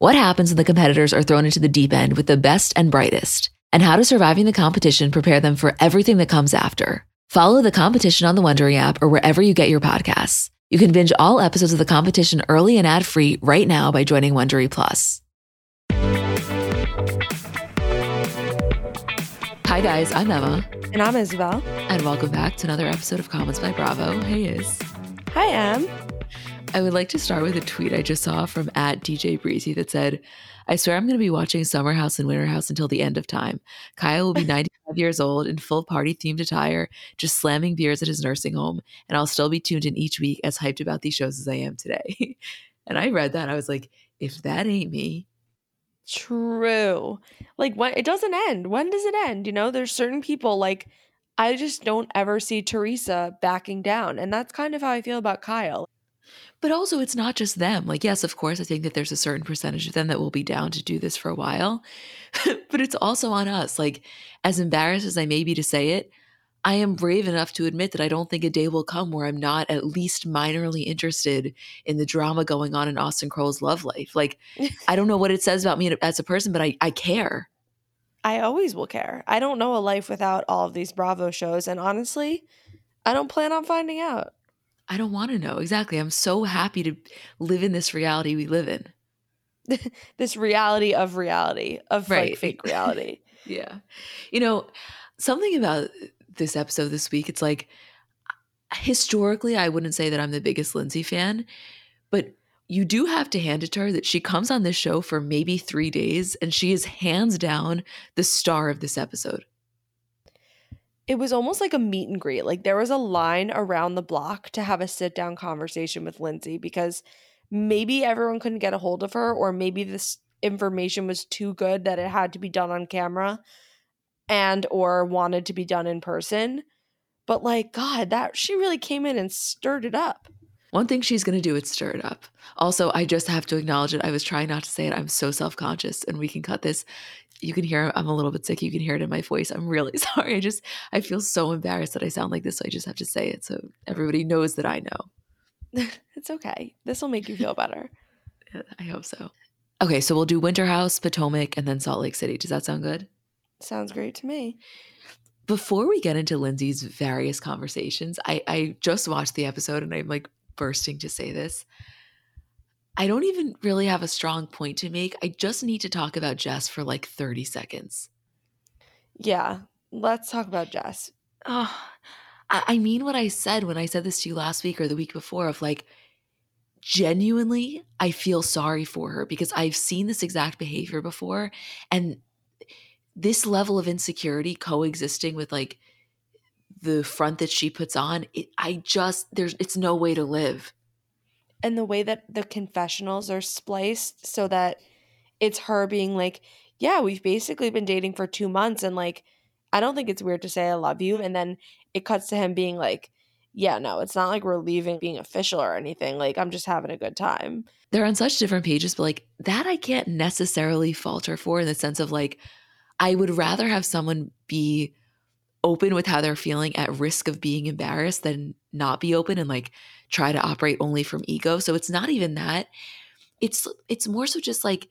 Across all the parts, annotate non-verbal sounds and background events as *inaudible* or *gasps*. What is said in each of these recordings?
What happens when the competitors are thrown into the deep end with the best and brightest? And how does surviving the competition prepare them for everything that comes after? Follow the competition on the Wondery app or wherever you get your podcasts. You can binge all episodes of the competition early and ad free right now by joining Wondery Plus. Hi, guys. I'm Emma. And I'm Isabel. And welcome back to another episode of Comments by Bravo. Hey, Is. Hi, Em. I would like to start with a tweet I just saw from at DJ Breezy that said, I swear I'm going to be watching Summer House and Winter House until the end of time. Kyle will be *laughs* 95 years old in full party themed attire, just slamming beers at his nursing home, and I'll still be tuned in each week as hyped about these shows as I am today. *laughs* and I read that. I was like, if that ain't me. True. Like when it doesn't end. When does it end? You know, there's certain people like I just don't ever see Teresa backing down. And that's kind of how I feel about Kyle. But also, it's not just them. Like, yes, of course, I think that there's a certain percentage of them that will be down to do this for a while. *laughs* but it's also on us. Like, as embarrassed as I may be to say it, I am brave enough to admit that I don't think a day will come where I'm not at least minorly interested in the drama going on in Austen Kroll's love life. Like, *laughs* I don't know what it says about me as a person, but I, I care. I always will care. I don't know a life without all of these Bravo shows. And honestly, I don't plan on finding out. I don't want to know. Exactly. I'm so happy to live in this reality we live in. *laughs* this reality of reality, of right. like fake reality. *laughs* yeah. You know, something about this episode this week, it's like historically, I wouldn't say that I'm the biggest Lindsay fan, but you do have to hand it to her that she comes on this show for maybe three days and she is hands down the star of this episode it was almost like a meet and greet. Like there was a line around the block to have a sit down conversation with Lindsay because maybe everyone couldn't get a hold of her, or maybe this information was too good that it had to be done on camera and or wanted to be done in person. But like, God, that she really came in and stirred it up. One thing she's going to do is stir it up. Also, I just have to acknowledge it. I was trying not to say it. I'm so self conscious, and we can cut this you can hear I'm a little bit sick. You can hear it in my voice. I'm really *laughs* sorry. I just I feel so embarrassed that I sound like this. So I just have to say it so everybody knows that I know. *laughs* it's okay. This will make you feel better. *laughs* I hope so. Okay, so we'll do Winter House, Potomac, and then Salt Lake City. Does that sound good? Sounds great to me. Before we get into Lindsay's various conversations, I, I just watched the episode and I'm like bursting to say this. I don't even really have a strong point to make. I just need to talk about Jess for like 30 seconds. Yeah, let's talk about Jess. Oh, I mean what I said when I said this to you last week or the week before of like, genuinely, I feel sorry for her because I've seen this exact behavior before. And this level of insecurity coexisting with like the front that she puts on, it, I just, there's, it's no way to live and the way that the confessionals are spliced so that it's her being like, yeah, we've basically been dating for two months and like, I don't think it's weird to say I love you. And then it cuts to him being like, yeah, no, it's not like we're leaving being official or anything. Like, I'm just having a good time. They're on such different pages, but like that I can't necessarily falter for in the sense of like, I would rather have someone be open with how they're feeling at risk of being embarrassed than not be open and like try to operate only from ego. So it's not even that. It's it's more so just like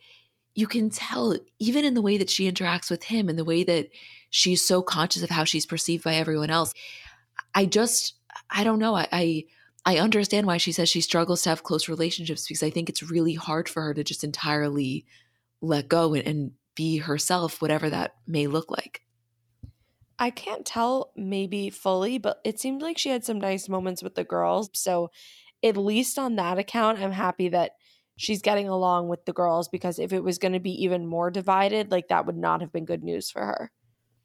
you can tell even in the way that she interacts with him and the way that she's so conscious of how she's perceived by everyone else. I just I don't know. I, I I understand why she says she struggles to have close relationships because I think it's really hard for her to just entirely let go and, and be herself, whatever that may look like. I can't tell maybe fully, but it seemed like she had some nice moments with the girls. So, at least on that account, I'm happy that she's getting along with the girls because if it was going to be even more divided, like that would not have been good news for her.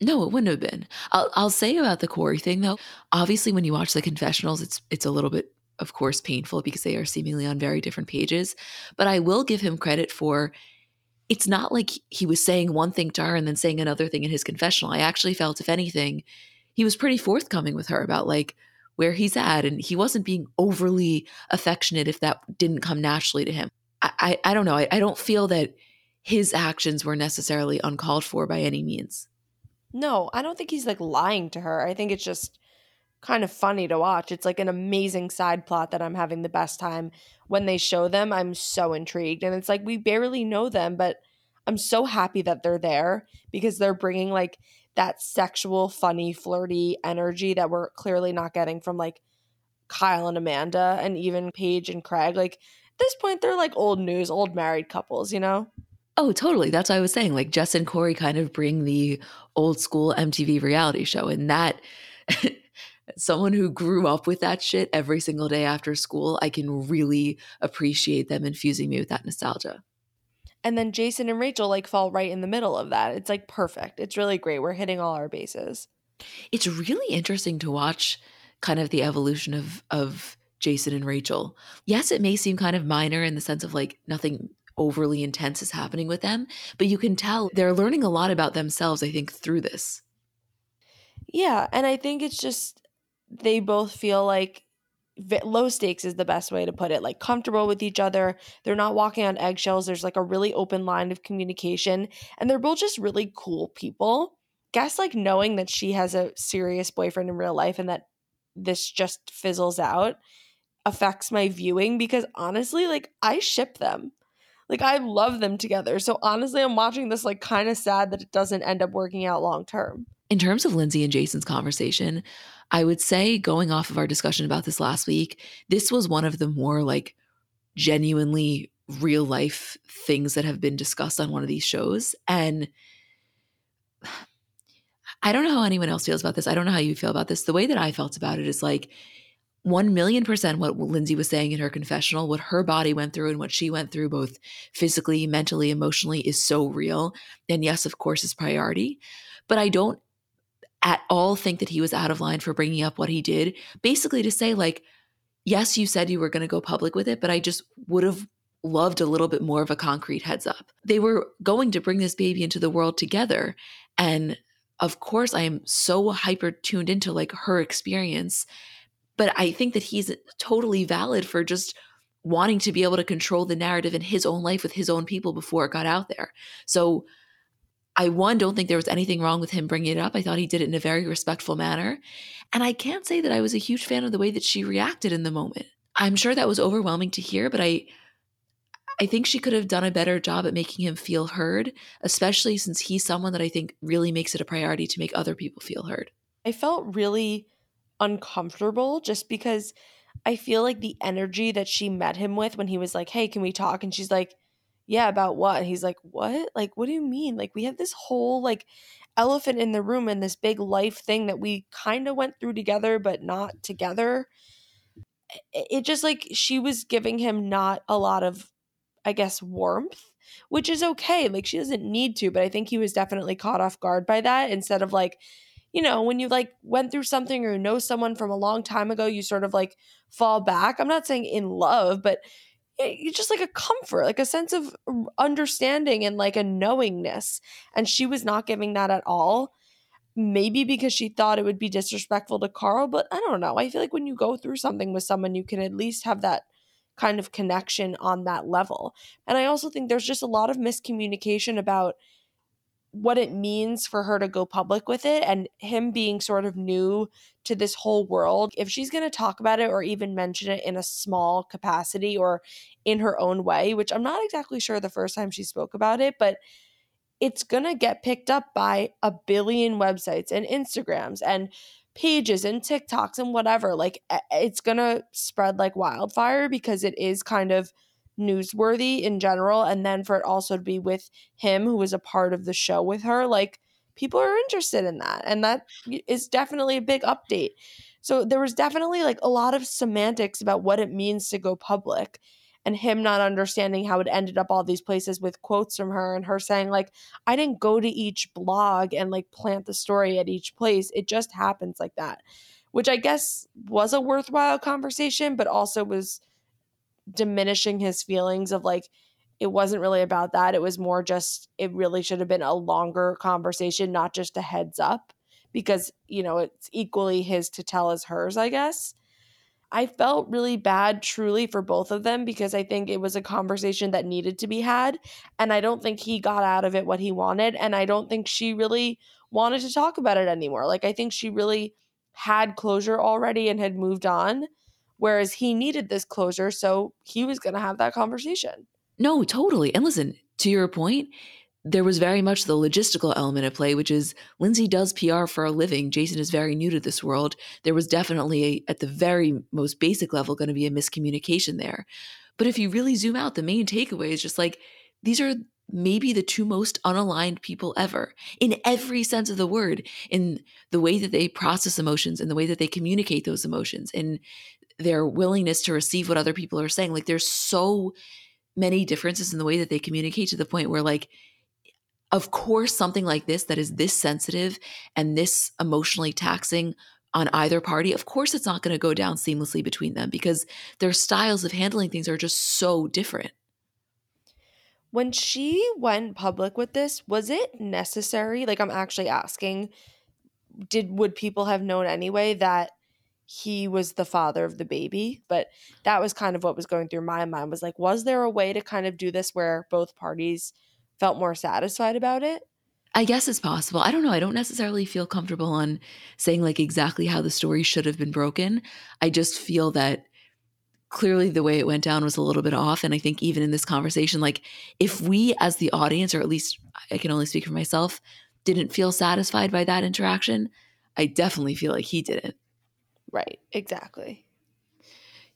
No, it wouldn't have been. I'll, I'll say about the Corey thing though. Obviously, when you watch the confessionals, it's it's a little bit, of course, painful because they are seemingly on very different pages. But I will give him credit for it's not like he was saying one thing to her and then saying another thing in his confessional. I actually felt, if anything, he was pretty forthcoming with her about like where he's at. And he wasn't being overly affectionate if that didn't come naturally to him. I, I, I don't know. I, I don't feel that his actions were necessarily uncalled for by any means. No, I don't think he's like lying to her. I think it's just kind of funny to watch. It's like an amazing side plot that I'm having the best time. When they show them, I'm so intrigued. And it's like we barely know them, but I'm so happy that they're there because they're bringing like that sexual, funny, flirty energy that we're clearly not getting from like Kyle and Amanda and even Paige and Craig. Like at this point, they're like old news, old married couples, you know? Oh, totally. That's what I was saying. Like Jess and Corey kind of bring the old school MTV reality show. And that *laughs* someone who grew up with that shit every single day after school, I can really appreciate them infusing me with that nostalgia. And then Jason and Rachel like fall right in the middle of that. It's like perfect. It's really great. We're hitting all our bases. It's really interesting to watch kind of the evolution of of Jason and Rachel. Yes, it may seem kind of minor in the sense of like nothing overly intense is happening with them, but you can tell they're learning a lot about themselves, I think, through this. Yeah, and I think it's just they both feel like low stakes is the best way to put it like comfortable with each other. They're not walking on eggshells. There's like a really open line of communication and they're both just really cool people. Guess like knowing that she has a serious boyfriend in real life and that this just fizzles out affects my viewing because honestly like i ship them. Like i love them together. So honestly i'm watching this like kind of sad that it doesn't end up working out long term in terms of lindsay and jason's conversation I would say, going off of our discussion about this last week, this was one of the more like genuinely real life things that have been discussed on one of these shows. And *sighs* I don't know how anyone else feels about this. I don't know how you feel about this. The way that I felt about it is like 1 million percent what Lindsay was saying in her confessional, what her body went through and what she went through, both physically, mentally, emotionally, is so real. And yes, of course, is priority. But I don't at all think that he was out of line for bringing up what he did. Basically, to say, like, yes, you said you were going to go public with it, but I just would have loved a little bit more of a concrete heads up. They were going to bring this baby into the world together. And of course, I am so hyper tuned into like her experience. But I think that he's totally valid for just wanting to be able to control the narrative in his own life with his own people before it got out there. So I, one, don't think there was anything wrong with him bringing it up. I thought he did it in a very respectful manner. And I can't say that I was a huge fan of the way that she reacted in the moment. I'm sure that was overwhelming to hear, but I, I think she could have done a better job at making him feel heard, especially since he's someone that I think really makes it a priority to make other people feel heard. I felt really uncomfortable just because I feel like the energy that she met him with when he was like, Hey, can we talk? And she's like, yeah, about what? And he's like, what? Like, what do you mean? Like, we have this whole like elephant in the room and this big life thing that we kind of went through together, but not together. It just like she was giving him not a lot of, I guess, warmth, which is okay. Like, she doesn't need to, but I think he was definitely caught off guard by that instead of like, you know, when you like went through something or know someone from a long time ago, you sort of like fall back. I'm not saying in love, but it's just like a comfort, like a sense of understanding and like a knowingness. And she was not giving that at all. Maybe because she thought it would be disrespectful to Carl, but I don't know. I feel like when you go through something with someone, you can at least have that kind of connection on that level. And I also think there's just a lot of miscommunication about what it means for her to go public with it and him being sort of new to this whole world. If she's going to talk about it or even mention it in a small capacity or in her own way, which I'm not exactly sure the first time she spoke about it, but it's going to get picked up by a billion websites and Instagrams and pages and TikToks and whatever. Like it's going to spread like wildfire because it is kind of newsworthy in general and then for it also to be with him who was a part of the show with her like people are interested in that and that is definitely a big update. So there was definitely like a lot of semantics about what it means to go public and him not understanding how it ended up all these places with quotes from her and her saying like i didn't go to each blog and like plant the story at each place. It just happens like that which i guess was a worthwhile conversation but also was diminishing his feelings of like it wasn't really about that. It was more just, it really should have been a longer conversation, not just a heads up, because, you know, it's equally his to tell as hers, I guess. I felt really bad truly for both of them because I think it was a conversation that needed to be had. And I don't think he got out of it what he wanted. And I don't think she really wanted to talk about it anymore. Like, I think she really had closure already and had moved on, whereas he needed this closure. So he was going to have that conversation. No, totally. And listen, to your point, there was very much the logistical element at play, which is Lindsay does PR for a living. Jason is very new to this world. There was definitely, a, at the very most basic level, going to be a miscommunication there. But if you really zoom out, the main takeaway is just like these are maybe the two most unaligned people ever in every sense of the word, in the way that they process emotions and the way that they communicate those emotions, in their willingness to receive what other people are saying. Like there's so many differences in the way that they communicate to the point where like of course, something like this that is this sensitive and this emotionally taxing on either party, of course, it's not going to go down seamlessly between them because their styles of handling things are just so different. When she went public with this, was it necessary? Like, I'm actually asking, did would people have known anyway that he was the father of the baby? But that was kind of what was going through my mind was like, was there a way to kind of do this where both parties felt more satisfied about it. I guess it's possible. I don't know. I don't necessarily feel comfortable on saying like exactly how the story should have been broken. I just feel that clearly the way it went down was a little bit off. And I think even in this conversation, like if we as the audience, or at least I can only speak for myself, didn't feel satisfied by that interaction, I definitely feel like he didn't. Right. Exactly.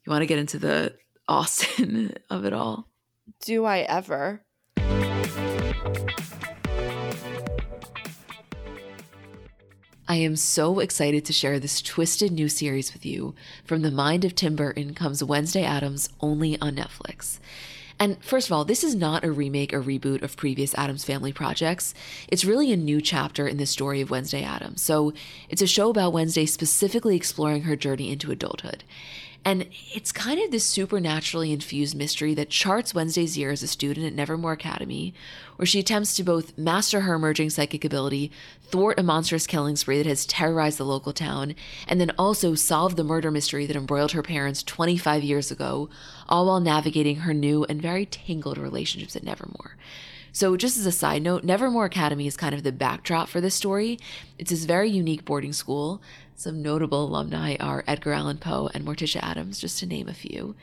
You want to get into the Austen *laughs* of it all? Do I ever? I am so excited to share this twisted new series with you. From the mind of Tim Burton comes Wednesday Addams only on Netflix. And first of all, this is not a remake or reboot of previous Addams Family projects. It's really a new chapter in the story of Wednesday Addams. So it's a show about Wednesday specifically exploring her journey into adulthood. And it's kind of this supernaturally infused mystery that charts Wednesday's year as a student at Nevermore Academy, where she attempts to both master her emerging psychic ability, thwart a monstrous killing spree that has terrorized the local town, and then also solve the murder mystery that embroiled her parents 25 years ago, all while navigating her new and very tangled relationships at Nevermore. So, just as a side note, Nevermore Academy is kind of the backdrop for this story. It's this very unique boarding school some notable alumni are Edgar Allan Poe and Morticia Addams, just to name a few.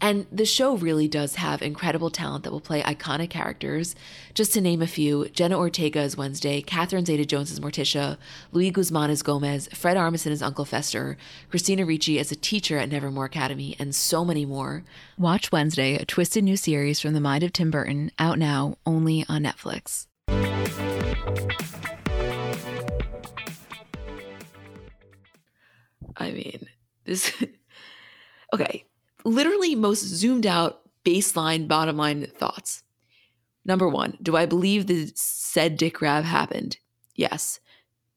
And the show really does have incredible talent that will play iconic characters. Just to name a few Jenna Ortega as Wednesday, Catherine Zeta Jones as Morticia, Luis Guzman as Gomez, Fred Armisen as Uncle Fester, Christina Ricci as a teacher at Nevermore Academy, and so many more. Watch Wednesday, a twisted new series from the mind of Tim Burton, out now only on Netflix. I mean, this. *laughs* okay. Literally, most zoomed out baseline, bottom line thoughts. Number one, do I believe the said dick grab happened? Yes.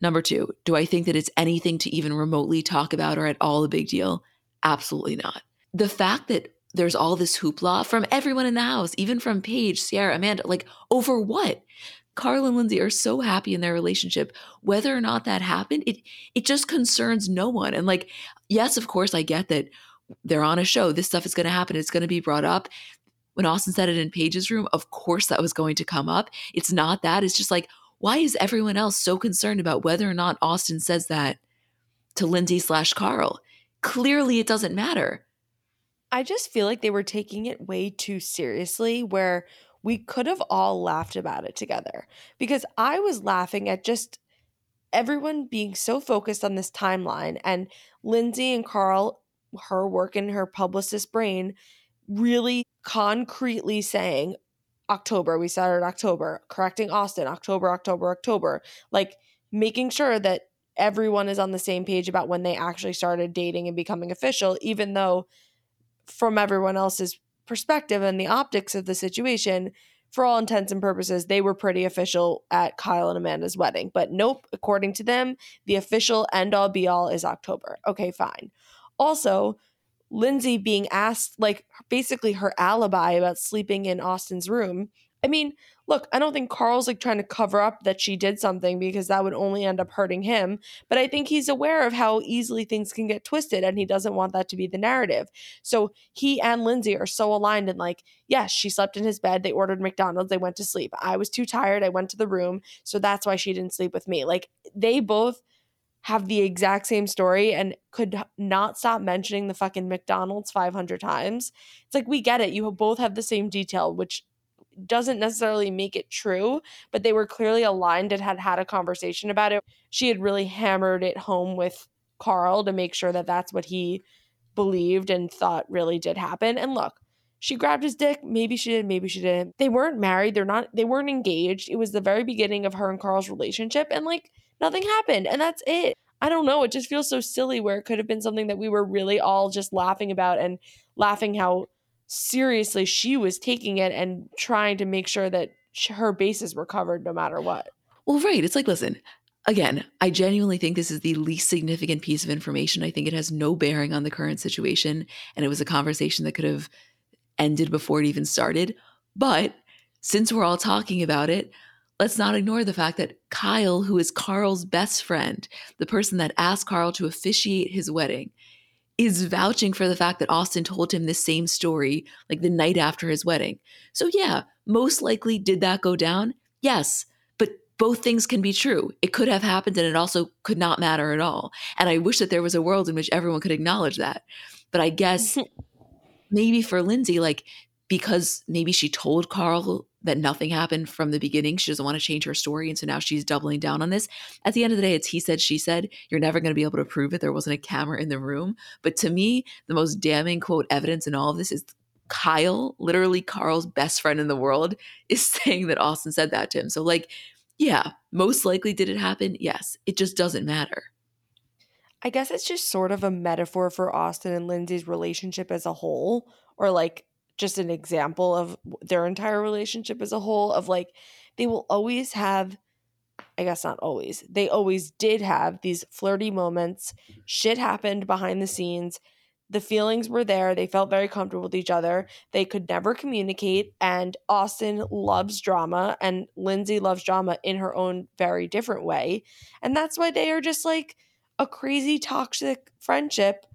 Number two, do I think that it's anything to even remotely talk about or at all a big deal? Absolutely not. The fact that there's all this hoopla from everyone in the house, even from Paige, Sierra, Amanda, like over what? Carl and Lindsay are so happy in their relationship. Whether or not that happened, it it just concerns no one. And like, yes, of course, I get that they're on a show. This stuff is going to happen. It's going to be brought up. When Austen said it in Paige's room, of course that was going to come up. It's not that. It's just like, why is everyone else so concerned about whether or not Austen says that to Lindsay slash Carl? Clearly, it doesn't matter. I just feel like they were taking it way too seriously, where we could have all laughed about it together because I was laughing at just everyone being so focused on this timeline and Lindsay and Carl, her work in her publicist brain, really concretely saying, October, we started October, correcting Austen, October, October, October, like making sure that everyone is on the same page about when they actually started dating and becoming official, even though from everyone else's perspective and the optics of the situation, for all intents and purposes, they were pretty official at Kyle and Amanda's wedding. But nope, according to them, the official end all be all is October. Okay, fine. Also, Lindsay being asked, like, basically her alibi about sleeping in Austen's room. I mean, look, I don't think Carl's like trying to cover up that she did something because that would only end up hurting him. But I think he's aware of how easily things can get twisted and he doesn't want that to be the narrative. So he and Lindsay are so aligned and like, yes, she slept in his bed. They ordered McDonald's. They went to sleep. I was too tired. I went to the room. So that's why she didn't sleep with me. Like they both have the exact same story and could not stop mentioning the fucking McDonald's 500 times. It's like we get it. You both have the same detail, which doesn't necessarily make it true, but they were clearly aligned and had had a conversation about it. She had really hammered it home with Carl to make sure that that's what he believed and thought really did happen. And look, she grabbed his dick. Maybe she did, maybe she didn't. They weren't married. They're not, they weren't engaged. It was the very beginning of her and Carl's relationship. And like, nothing happened. And that's it. I don't know. It just feels so silly where it could have been something that we were really all just laughing about and laughing how seriously she was taking it and trying to make sure that her bases were covered no matter what. Well, right. It's like, listen, again, I genuinely think this is the least significant piece of information. I think it has no bearing on the current situation. And it was a conversation that could have ended before it even started. But since we're all talking about it, let's not ignore the fact that Kyle, who is Carl's best friend, the person that asked Carl to officiate his wedding, is vouching for the fact that Austen told him the same story like the night after his wedding. So, yeah, most likely did that go down? Yes, but both things can be true. It could have happened and it also could not matter at all. And I wish that there was a world in which everyone could acknowledge that. But I guess *laughs* maybe for Lindsay, like, because maybe she told Carl that nothing happened from the beginning. She doesn't want to change her story. And so now she's doubling down on this. At the end of the day, it's he said, she said. You're never going to be able to prove it. There wasn't a camera in the room. But to me, the most damning quote evidence in all of this is Kyle, literally Carl's best friend in the world, *laughs* is saying that Austen said that to him. So, like, yeah, most likely did it happen? Yes. It just doesn't matter. I guess it's just sort of a metaphor for Austen and Lindsay's relationship as a whole, or like just an example of their entire relationship as a whole of like they will always have I guess not always. They always did have these flirty moments. Mm-hmm. Shit happened behind the scenes. The feelings were there. They felt very comfortable with each other. They could never communicate. And Austen loves drama, and Lindsay loves drama in her own very different way. And that's why they are just like a crazy toxic friendship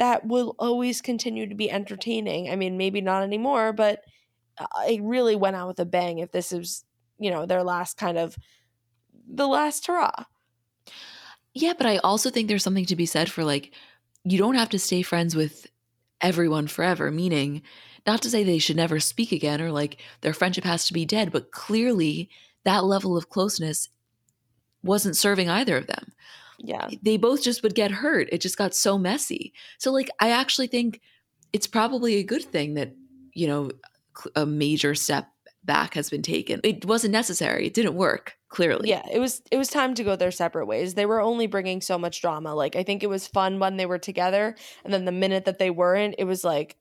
that will always continue to be entertaining. I mean, maybe not anymore, but uh, it really went out with a bang if this is, you know, their last kind of the last hurrah. Yeah, but I also think there's something to be said for like you don't have to stay friends with everyone forever, meaning not to say they should never speak again or like their friendship has to be dead, but clearly that level of closeness wasn't serving either of them yeah. they both just would get hurt. It just got so messy. So like i actually think it's probably a good thing that you know a major step back has been taken. It wasn't necessary. It didn't work clearly. Yeah it was it was time to go their separate ways. They were only bringing so much drama. Like i think it was fun when they were together and then the minute that they weren't it was like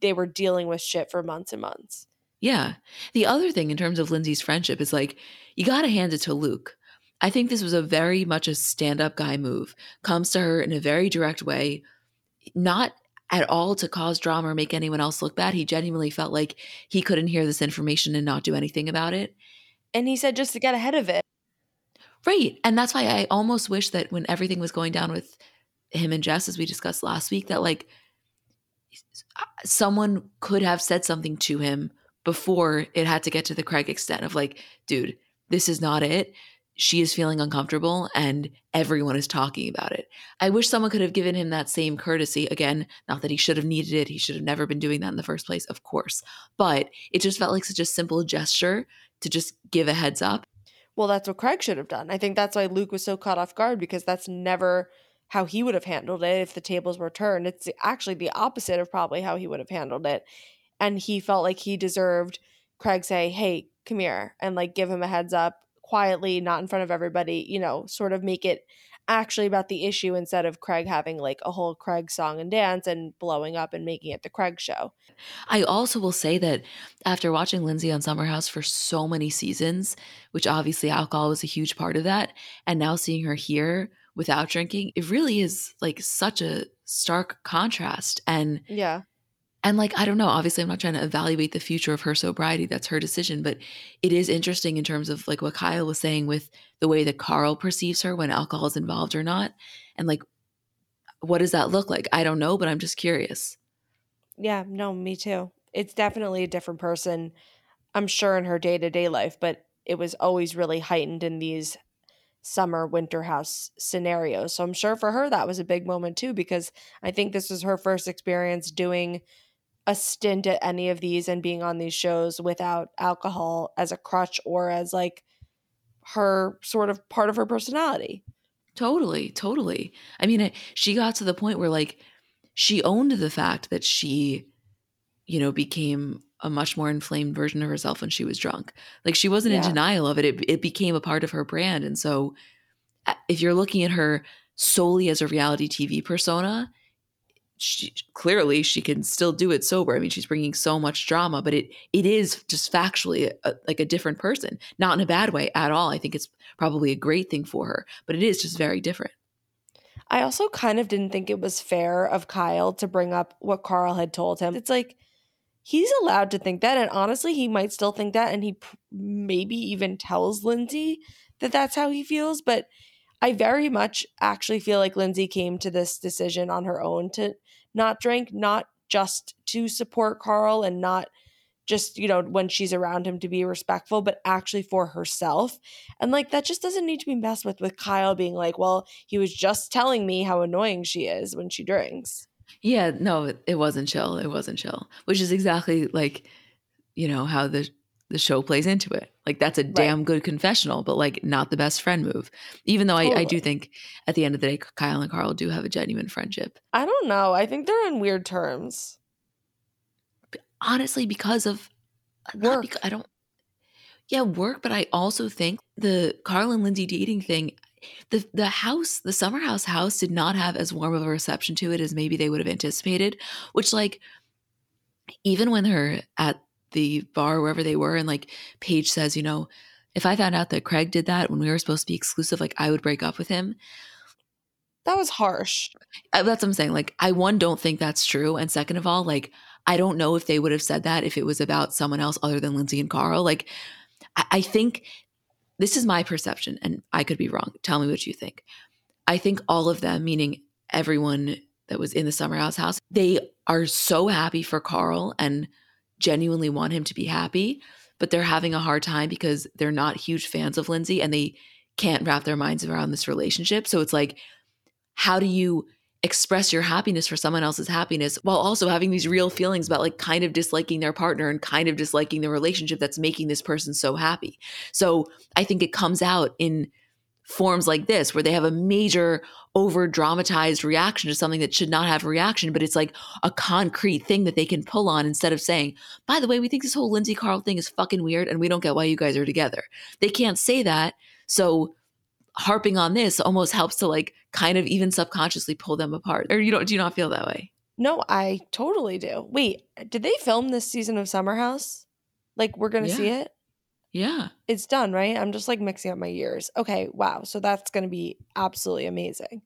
they were dealing with shit for months and months. Yeah. The other thing in terms of lindsay's friendship is like you gotta hand it to luke I think this was a very much a stand up guy move. Comes to her in a very direct way, not at all to cause drama or make anyone else look bad. He genuinely felt like he couldn't hear this information and not do anything about it. And he said just to get ahead of it. Right. And that's why I almost wish that when everything was going down with him and Jess, as we discussed last week, that like someone could have said something to him before it had to get to the Craig extent of like, dude, this is not it she is feeling uncomfortable and everyone is talking about it. I wish someone could have given him that same courtesy. Again, not that he should have needed it. He should have never been doing that in the first place, of course. But it just felt like such a simple gesture to just give a heads up. Well, that's what Craig should have done. I think that's why Luke was so caught off guard because that's never how he would have handled it if the tables were turned. It's actually the opposite of probably how he would have handled it. And he felt like he deserved Craig say, "Hey, come here," and like give him a heads up quietly, not in front of everybody, you know, sort of make it actually about the issue instead of Craig having like a whole Craig song and dance and blowing up and making it the Craig show. I also will say that after watching Lindsay on Summer House for so many seasons, which obviously alcohol was a huge part of that, and now seeing her here without drinking, it really is like such a stark contrast. And Yeah. And like I don't know, obviously I'm not trying to evaluate the future of her sobriety. That's her decision, but it is interesting in terms of like what Kyle was saying with the way that Carl perceives her when alcohol is involved or not. And like what does that look like? I don't know, but I'm just curious. Yeah, no, me too. It's definitely a different person, I'm sure, in her day to day life, but it was always really heightened in these summer winter house scenarios. So I'm sure for her that was a big moment too, because I think this was her first experience doing a stint at any of these and being on these shows without alcohol as a crutch or as like her sort of part of her personality. Totally, totally. I mean, it, she got to the point where like she owned the fact that she, you know, became a much more inflamed version of herself when she was drunk. Like she wasn't in denial of it. It it became a part of her brand. And so if you're looking at her solely as a reality TV persona, she clearly she can still do it sober. I mean, she's bringing so much drama, but it it is just factually a, like a different person, not in a bad way at all. I think it's probably a great thing for her, but it is just very different. I also kind of didn't think it was fair of Kyle to bring up what Carl had told him. It's like he's allowed to think that, and honestly, he might still think that, and he maybe even tells Lindsay that that's how he feels. But I very much actually feel like Lindsay came to this decision on her own to not drink, not just to support Carl and not just, you know, when she's around him to be respectful, but actually for herself. And like that just doesn't need to be messed with with Kyle being like, well, he was just telling me how annoying she is when she drinks. Yeah, no, it- wasn't chill. It wasn't chill, which is exactly like, you know, how the the show plays into it. Like that's a damn good confessional, but like not the best friend move. Even though I, I do think at the end of the day, Kyle and Carl do have a genuine friendship. I don't know. I think they're in weird terms. Honestly, because of uh, not Work. becau- I don't. Yeah, work, but I also think the Carl and Lindsay dating thing, the the house, the summer house house did not have as warm of a reception to it as maybe they would have anticipated. Which, like, even when they're at the bar wherever they were, and like Paige says, you know, if I found out that Craig did that when we were supposed to be exclusive, like I would break up with him. That was harsh. Uh, That's what I'm saying. Like, I one don't think that's true, and second of all, like I don't know if they would have said that if it was about someone else other than Lindsay and Carl. Like, I, I think this is my perception, and I could be wrong. Tell me what you think. I think all of them, meaning everyone that was in the summer house house, they are so happy for Carl and genuinely want him to be happy, but they're having a hard time because they're not huge fans of Lindsay and they can't wrap their minds around this relationship. So it's like, how do you express your happiness for someone else's happiness while also having these real feelings about like kind of disliking their partner and kind of disliking the relationship that's making this person so happy. So I think it comes out in forms like this where they have a major over dramatized reaction to something that should not have a reaction but it's like a concrete thing that they can pull on instead of saying by the way we think this whole lindsay carl thing is fucking weird and we don't get why you guys are together they can't say that so harping on this almost helps to like kind of even subconsciously pull them apart or you don't do you not feel that way No, I totally do. Wait, did they film this season of Summer House? Like we're gonna see it? Yeah It's done, right? I'm just like mixing up my years. Okay, wow. So that's gonna be absolutely amazing.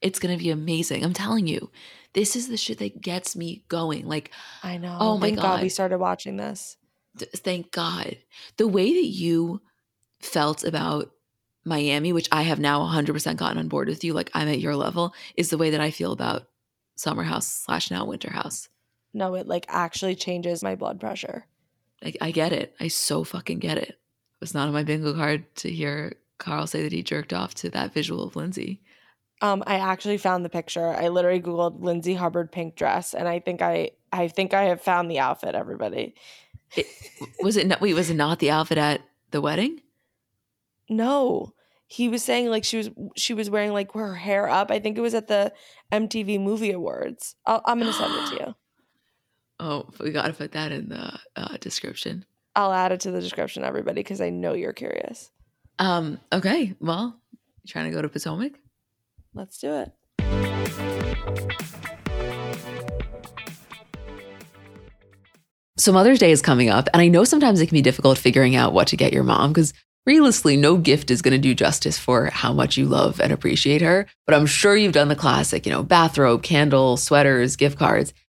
it's gonna be amazing i'm telling you this is the shit that gets me going like I know. Oh my Thank God. we started watching this. th- thank God. The way that you felt about Miami, which I have now 100% gotten on board with you, like I'm at your level, is the way that I feel about Summer House slash now Winter House. No, it like actually changes my blood pressure. I, I get it. I so fucking get it. It was not on my bingo card to hear Carl say that he jerked off to that visual of Lindsay. Um, I actually found the picture. I literally googled Lindsay Hubbard pink dress, and I think I, I think I have found the outfit. Everybody, Was it not, wait, was it not the outfit at the wedding? no, he was saying like she was she was wearing like her hair up. I think it was at the MTV Movie Awards. I'll, I'm gonna send it to you. *gasps* *gasps* *gasps* Oh, we got to put that in the uh, description. I'll add it to the description, everybody, because I know you're curious. Um, okay. Well, you trying to go to Potomac? Let's do it. So Mother's Day is coming up, and I know sometimes it can be difficult figuring out what to get your mom because realistically, no gift is going to do justice for how much you love and appreciate her. But I'm sure you've done the classic, you know, bathrobe, candle, sweaters, gift cards.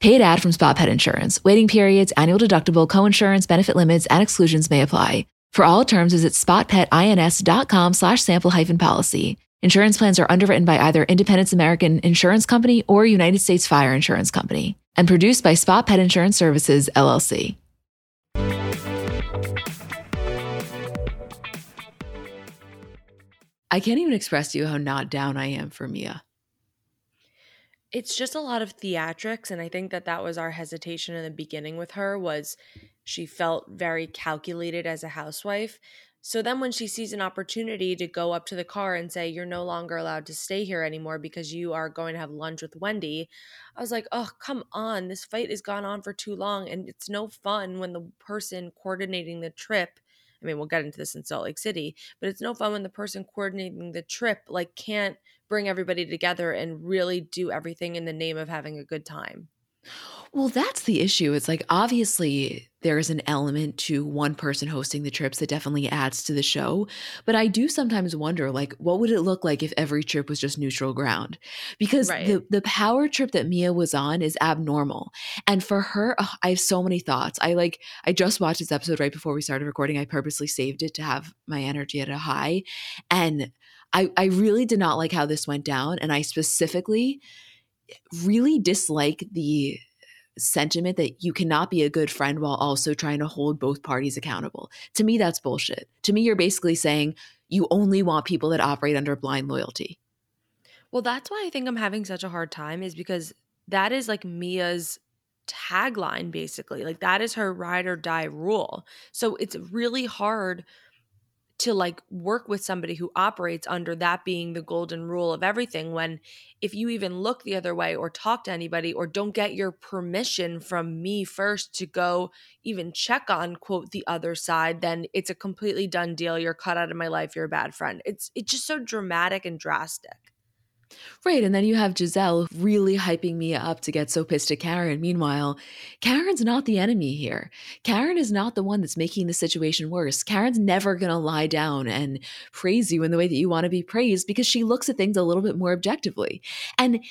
Paid ad from Spot Pet Insurance. Waiting periods, annual deductible, co-insurance, benefit limits, and exclusions may apply. For all terms, visit spotpetins.com slash sample hyphen policy. Insurance plans are underwritten by either Independence American Insurance Company or United States Fire Insurance Company and produced by Spot Pet Insurance Services, LLC. I can't even express to you how not down I am for Mia. It's just a lot of theatrics and I think that that was our hesitation in the beginning with her was she felt very calculated as a housewife. So then when she sees an opportunity to go up to the car and say, You're no longer allowed to stay here anymore because you are going to have lunch with Wendy, I was like, Oh, come on. This fight has gone on for too long. And it's no fun when the person coordinating the trip, I mean, we'll get into this in Salt Lake City, but it's no fun when the person coordinating the trip like can't bring everybody together and really do everything in the name of having a good time. Well, that's the issue. It's like obviously there is an element to one person hosting the trips that definitely adds to the show, but I do sometimes wonder like what would it look like if every trip was just neutral ground? Because right. the the power trip that Mia was on is abnormal. And for her, oh, I have so many thoughts. I like I just watched this episode right before we started recording. I purposely saved it to have my energy at a high and I I really did not like how this went down and I specifically really dislike the sentiment that you cannot be a good friend while also trying to hold both parties accountable. To me, that's bullshit. To me, you're basically saying you only want people that operate under blind loyalty. Well, that's why I think I'm having such a hard time, is because that is like Mia's tagline, basically. Like, that is her ride or die rule. So it's really hard to like work with somebody who operates under that being the golden rule of everything when if you even look the other way or talk to anybody or don't get your permission from me first to go even check on quote the other side then it's a completely done deal. You're cut out of my life. You're a bad friend. It's it's just so dramatic and drastic Right. And then you have Gizelle really hyping Mia up to get so pissed at Karen. Meanwhile, Karen's not the enemy here. Karen is not the one that's making the situation worse. Karen's never going to lie down and praise you in the way that you want to be praised because she looks at things a little bit more objectively. And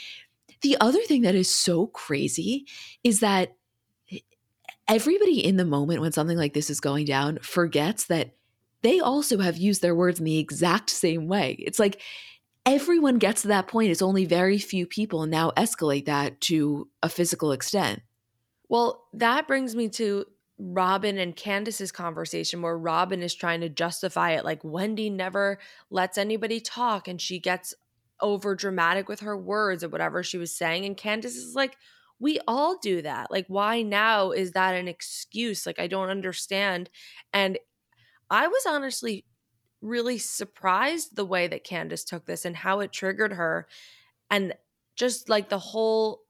the other thing that is so crazy is that everybody in the moment when something like this is going down forgets that they also have used their words in the exact same way. It's like, everyone gets to that point. It's only very few people now escalate that to a physical extent. Well, that brings me to Robyn and Candiace's conversation where Robyn is trying to justify it like Wendy never lets anybody talk and she gets over dramatic with her words or whatever she was saying. And Candiace is like, we all do that. Like, why now is that an excuse? Like, I don't understand. And I was honestly really surprised the way that Candiace took this and how it triggered her. And just like the whole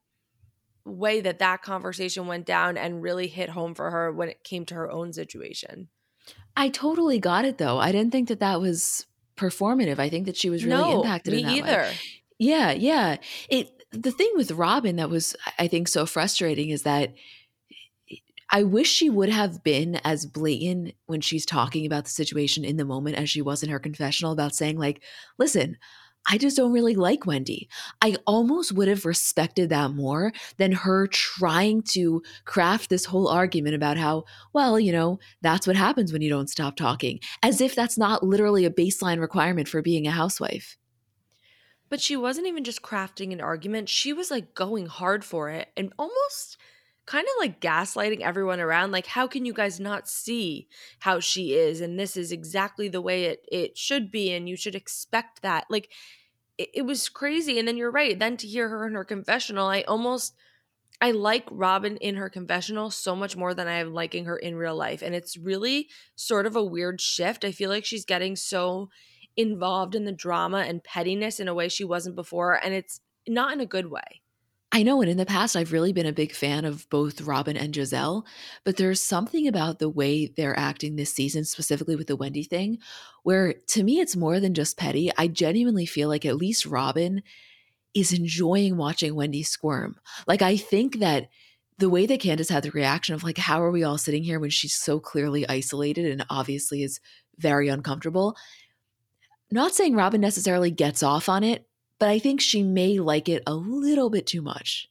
way that that conversation went down and really hit home for her when it came to her own situation. I totally got it though. I didn't think that that was performative. I think that she was really no, impacted me in that either. way. Yeah, yeah. It the thing with Robyn that was I think so frustrating is that I wish she would have been as blatant when she's talking about the situation in the moment as she was in her confessional about saying like, "Listen, I just don't really like Wendy. I almost would have respected that more than her trying to craft this whole argument about how, well, you know, that's what happens when you don't stop talking, as if that's not literally a baseline requirement for being a housewife. But she wasn't even just crafting an argument, she was like going hard for it and almost kind of like gaslighting everyone around like how can you guys not see how she is and this is exactly the way it it should be and you should expect that like it, it was crazy and then you're right then to hear her in her confessional i almost I like Robyn in her confessional so much more than I am liking her in real life. And it's really sort of a weird shift. I feel like she's getting so involved in the drama and pettiness in a way she wasn't before. And it's not in a good way. I know, and in the past, I've really been a big fan of both Robyn and Gizelle, but there's something about the way they're acting this season, specifically with the Wendy thing, where to me, it's more than just petty. I genuinely feel like at least Robyn is enjoying watching Wendy squirm. Like, I think that the way that Candiace had the reaction of, like, how are we all sitting here when she's so clearly isolated and obviously is very uncomfortable? Not saying Robyn necessarily gets off on it, but I think she may like it a little bit too much.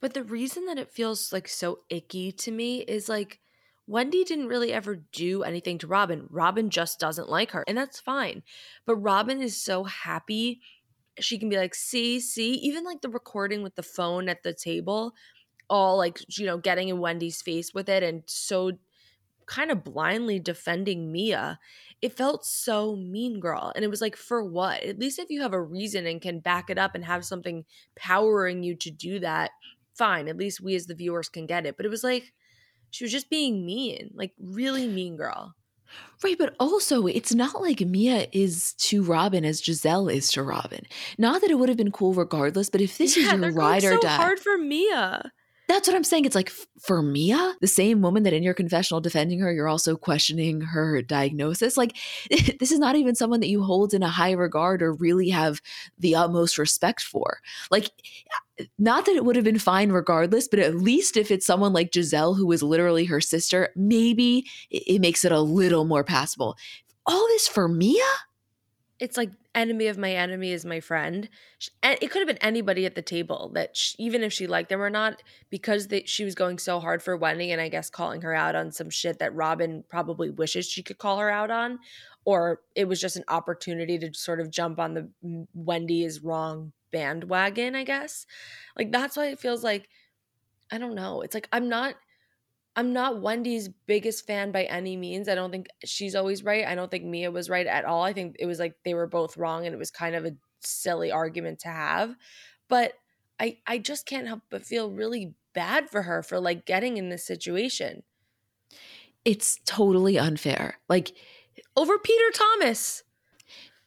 But the reason that it feels like so icky to me is like Wendy didn't really ever do anything to Robyn. Robyn just doesn't like her, and that's fine. But Robyn is so happy. She can be like, see, see, even like the recording with the phone at the table, all like, you know, getting in Wendy's face with it and so kind of blindly defending Mia it felt so mean girl. And it was like, for what? At least if you have a reason and can back it up and have something powering you to do that, fine. At least we as the viewers can get it. But it was like, she was just being mean, like really mean girl. Right, but also it's not like Mia is to Robyn as Gizelle is to Robyn. Not that it would have been cool regardless, but if this yeah, is your ride or so die, hard for Mia. That's what I'm saying. It's like for Mia, the same woman that in your confessional defending her, you're also questioning her diagnosis. Like, *laughs* this is not even someone that you hold in a high regard or really have the utmost respect for. Like, uh, not that it would have been fine regardless, but at least if it's someone like Gizelle, who is literally her sister, maybe it makes it a little more passable. All this for Mia? It's like enemy of my enemy is my friend. and It could have been anybody at the table that she, even if she liked them or not, because they, she was going so hard for Wendy and I guess calling her out on some shit that Robyn probably wishes she could call her out on, or it was just an opportunity to sort of jump on the mm, Wendy is wrong bandwagon. I guess like that's why it feels like I don't know. It's like I'm not I'm not Wendy's biggest fan by any means. I don't think she's always right. I don't think Mia was right at all. I think it was like they were both wrong and it was kind of a silly argument to have. But I I just can't help but feel really bad for her for like getting in this situation. It's totally unfair. Like over Peter Thomas.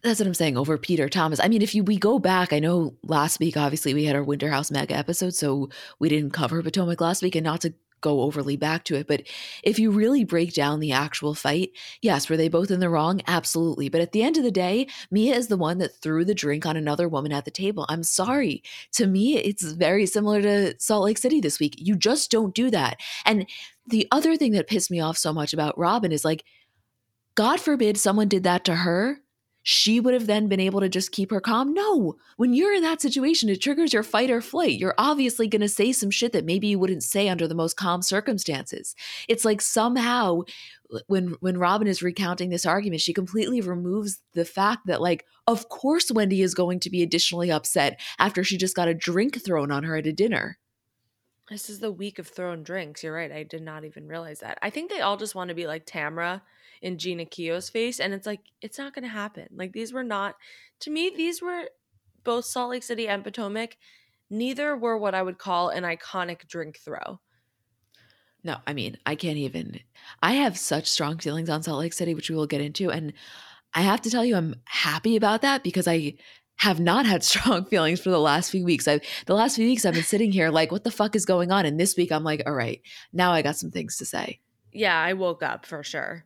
That's what I'm saying over Peter Thomas. I mean, if you we go back, I know last week obviously we had our Winter House mega episode, so we didn't cover Potomac last week, and not to go overly back to it. But if you really break down the actual fight, yes, were they both in the wrong? Absolutely. But at the end of the day, Mia is the one that threw the drink on another woman at the table. I'm sorry. To me, it's very similar to Salt Lake City this week. You just don't do that. And the other thing that pissed me off so much about Robyn is like, God forbid someone did that to her she would have then been able to just keep her calm. No, when you're in that situation, it triggers your fight or flight. You're obviously going to say some shit that maybe you wouldn't say under the most calm circumstances. It's like somehow when when Robyn is recounting this argument, she completely removes the fact that like of course Wendy is going to be additionally upset after she just got a drink thrown on her at a dinner. This is the week of thrown drinks. You're right. I did not even realize that. I think they all just want to be like Tamra in Jeana Keough's face. And it's like, it's not going to happen. Like, these were not, to me, these were both Salt Lake City and Potomac. Neither were what I would call an iconic drink throw. No, I mean, I can't even. I have such strong feelings on Salt Lake City, which we will get into. And I have to tell you, I'm happy about that because I have not had *laughs* strong feelings for the last few weeks. I the last few weeks I've been sitting here like, what the fuck is going on? And this week I'm like, all right, now I got some things to say. Yeah, I woke up for sure.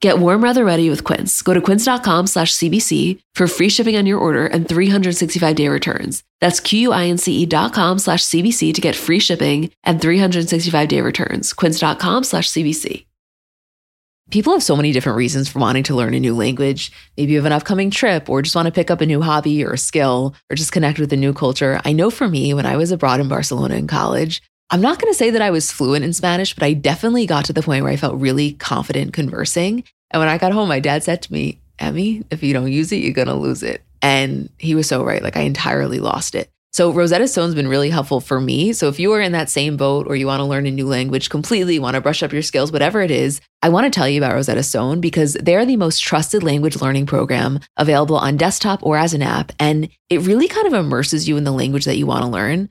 Get warm weather ready with Quince. Go to quince.com slash CBC for free shipping on your order and 365 day returns. That's Q-U-I-N-C-E dot com slash CBC to get free shipping and 365 day returns. Quince.com slash CBC. People have so many different reasons for wanting to learn a new language. Maybe you have an upcoming trip or just want to pick up a new hobby or a skill or just connect with a new culture. I know for me, when I was abroad in Barcelona in college, I'm not going to say that I was fluent in Spanish, but I definitely got to the point where I felt really confident conversing. And when I got home, my dad said to me, Emmy, if you don't use it, you're going to lose it. And he was so right. Like I entirely lost it. So Rosetta Stone's been really helpful for me. So if you are in that same boat or you want to learn a new language completely, want to brush up your skills, whatever it is, I want to tell you about Rosetta Stone because they're the most trusted language learning program available on desktop or as an app. And it really kind of immerses you in the language that you want to learn.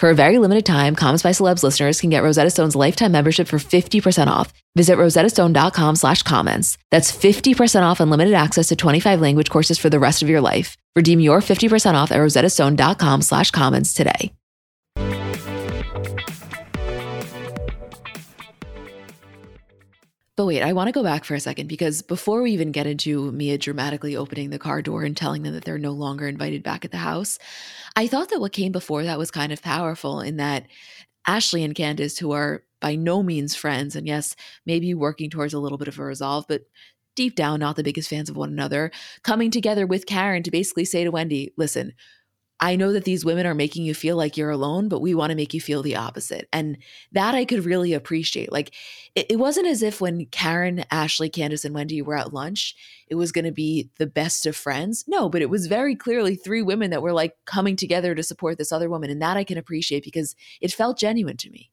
For a very limited time, Comments by Celebs listeners can get Rosetta Stone's lifetime membership for 50% off. Visit rosettastone.com slash comments. That's 50% off unlimited access to 25 language courses for the rest of your life. Redeem your 50% off at rosettastone.com slash comments today. But wait, I want to go back for a second because before we even get into Mia dramatically opening the car door and telling them that they're no longer invited back at the house, I thought that what came before that was kind of powerful in that Ashley and Candiace, who are by no means friends, and yes, maybe working towards a little bit of a resolve, but deep down, not the biggest fans of one another, coming together with Karen to basically say to Wendy, listen, I know that these women are making you feel like you're alone, but we want to make you feel the opposite. And that I could really appreciate. Like, it, it wasn't as if when Karen, Ashley, Candiace, and Wendy were at lunch, it was going to be the best of friends. No, but it was very clearly three women that were like coming together to support this other woman. And that I can appreciate because it felt genuine to me.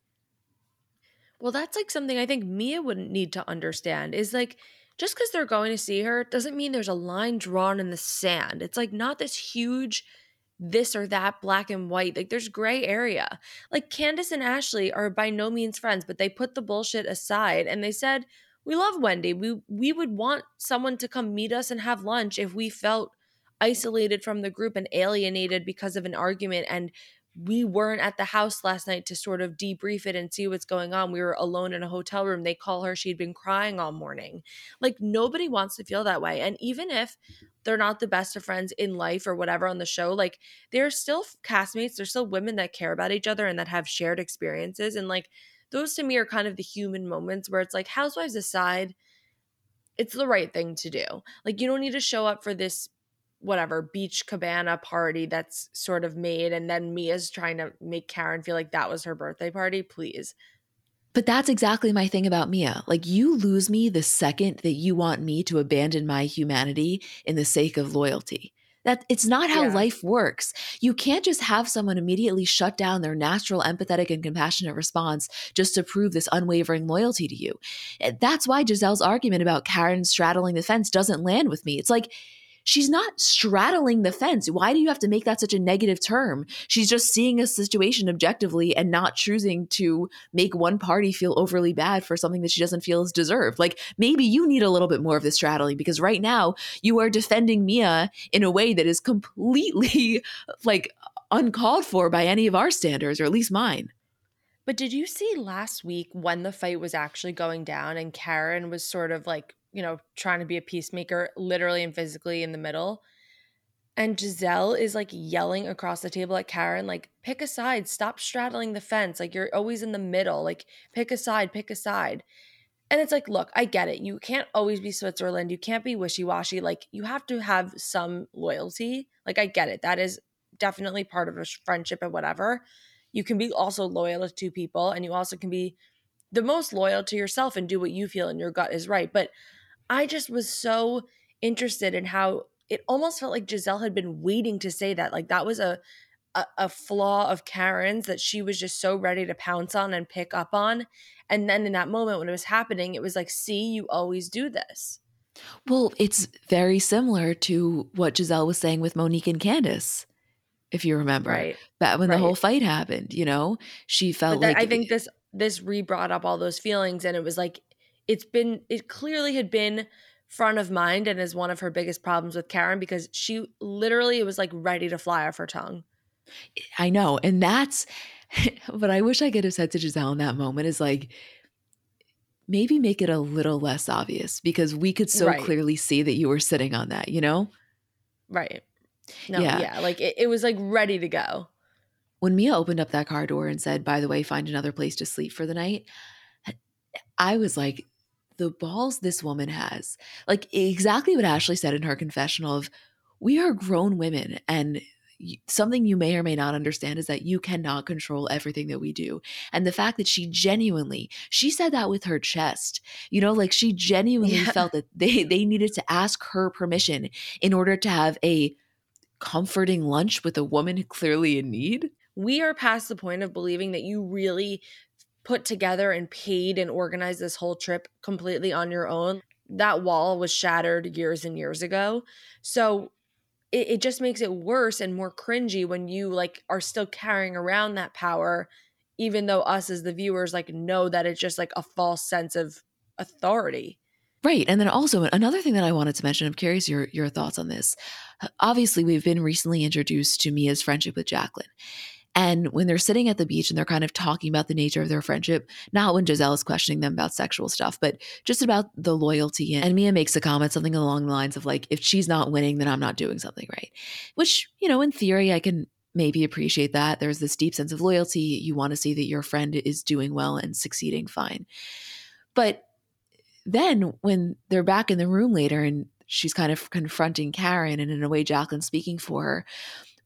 Well, that's like something I think Mia wouldn't need to understand is like, just because they're going to see her doesn't mean there's a line drawn in the sand. It's like not this huge this or that black and white. Like there's gray area. Like Candiace and Ashley are by no means friends, but they put the bullshit aside and they said, "We love Wendy. We we would want someone to come meet us and have lunch if we felt isolated from the group and alienated because of an argument and we weren't at the house last night to sort of debrief it and see what's going on. We were alone in a hotel room. They call her, she'd been crying all morning. Like nobody wants to feel that way. And even if they're not the best of friends in life or whatever on the show, like they're still castmates, they're still women that care about each other and that have shared experiences. And like those to me are kind of the human moments where it's like housewives aside, it's the right thing to do. Like you don't need to show up for this whatever beach cabana party that's sort of made and then Mia's trying to make Karen feel like that was her birthday party, please. But that's exactly my thing about Mia. Like you lose me the second that you want me to abandon my humanity in the sake of loyalty. That it's not how yeah. life works. You can't just have someone immediately shut down their natural empathetic and compassionate response just to prove this unwavering loyalty to you. Eh, that's why Gizelle's argument about Karen straddling the fence doesn't land with me. It's like she's not straddling the fence. Why do you have to make that such a negative term? She's just seeing a situation objectively and not choosing to make one party feel overly bad for something that she doesn't feel is deserved. Like maybe you need a little bit more of the straddling because right now you are defending Mia in a way that is completely *laughs* like uncalled for by any of our standards, or at least mine. But did you see last week when the fight was actually going down and Karen was sort of like you know, trying to be a peacemaker, literally and physically in the middle. And Gizelle is like yelling across the table at Karen, like, pick a side, stop straddling the fence. Like, you're always in the middle. Like, pick a side, pick a side. And it's like, look, I get it. You can't always be Switzerland. You can't be wishy washy. Like, you have to have some loyalty. Like, I get it. That is definitely part of a friendship and whatever. You can be also loyal to people, and you also can be the most loyal to yourself and do what you feel in your gut is right. But I just was so interested in how it almost felt like Gizelle had been waiting to say that. Like that was a, a, a flaw of Karen's that she was just so ready to pounce on and pick up on. And then in that moment when it was happening, it was like, see, you always do this. Well, it's very similar to what Gizelle was saying with Monique and Candiace, if you remember. Right. That when right. the whole fight happened, you know, she felt like I think this this re brought up all those feelings and it was like it's been it clearly had been front of mind and is one of her biggest problems with Karen because she literally was like ready to fly off her tongue. I know. And that's *laughs* what I wish I could have said to Gizelle in that moment is like, maybe make it a little less obvious because we could so right. clearly see that you were sitting on that, you know? Right. No, yeah. yeah. Like it, it was like ready to go. When Mia opened up that car door and said, by the way, find another place to sleep for the night, I was like, the balls this woman has. Like exactly what Ashley said in her confessional of we are grown women and something you may or may not understand is that you cannot control everything that we do and the fact that she genuinely she said that with her chest you know like she genuinely yeah. felt that they they needed to ask her permission in order to have a comforting lunch with a woman clearly in need we are past the point of believing that you really put together and paid and organized this whole trip completely on your own. That wall was shattered years and years ago. So it, it just makes it worse and more cringy when you like are still carrying around that power, even though us as the viewers like know that it's just like a false sense of authority. Right. And then also another thing that I wanted to mention, I'm curious your your thoughts on this. Obviously, we've been recently introduced to Mia's friendship with Jacqueline. And when they're sitting at the beach and they're kind of talking about the nature of their friendship, not when Gizelle is questioning them about sexual stuff, but just about the loyalty. And Mia makes a comment, something along the lines of like, if she's not winning, then I'm not doing something right. Which, you know, in theory, I can maybe appreciate that. There's this deep sense of loyalty. You want to see that your friend is doing well and succeeding fine. But then when they're back in the room later and she's kind of confronting Karen and in a way Jacqueline's speaking for her,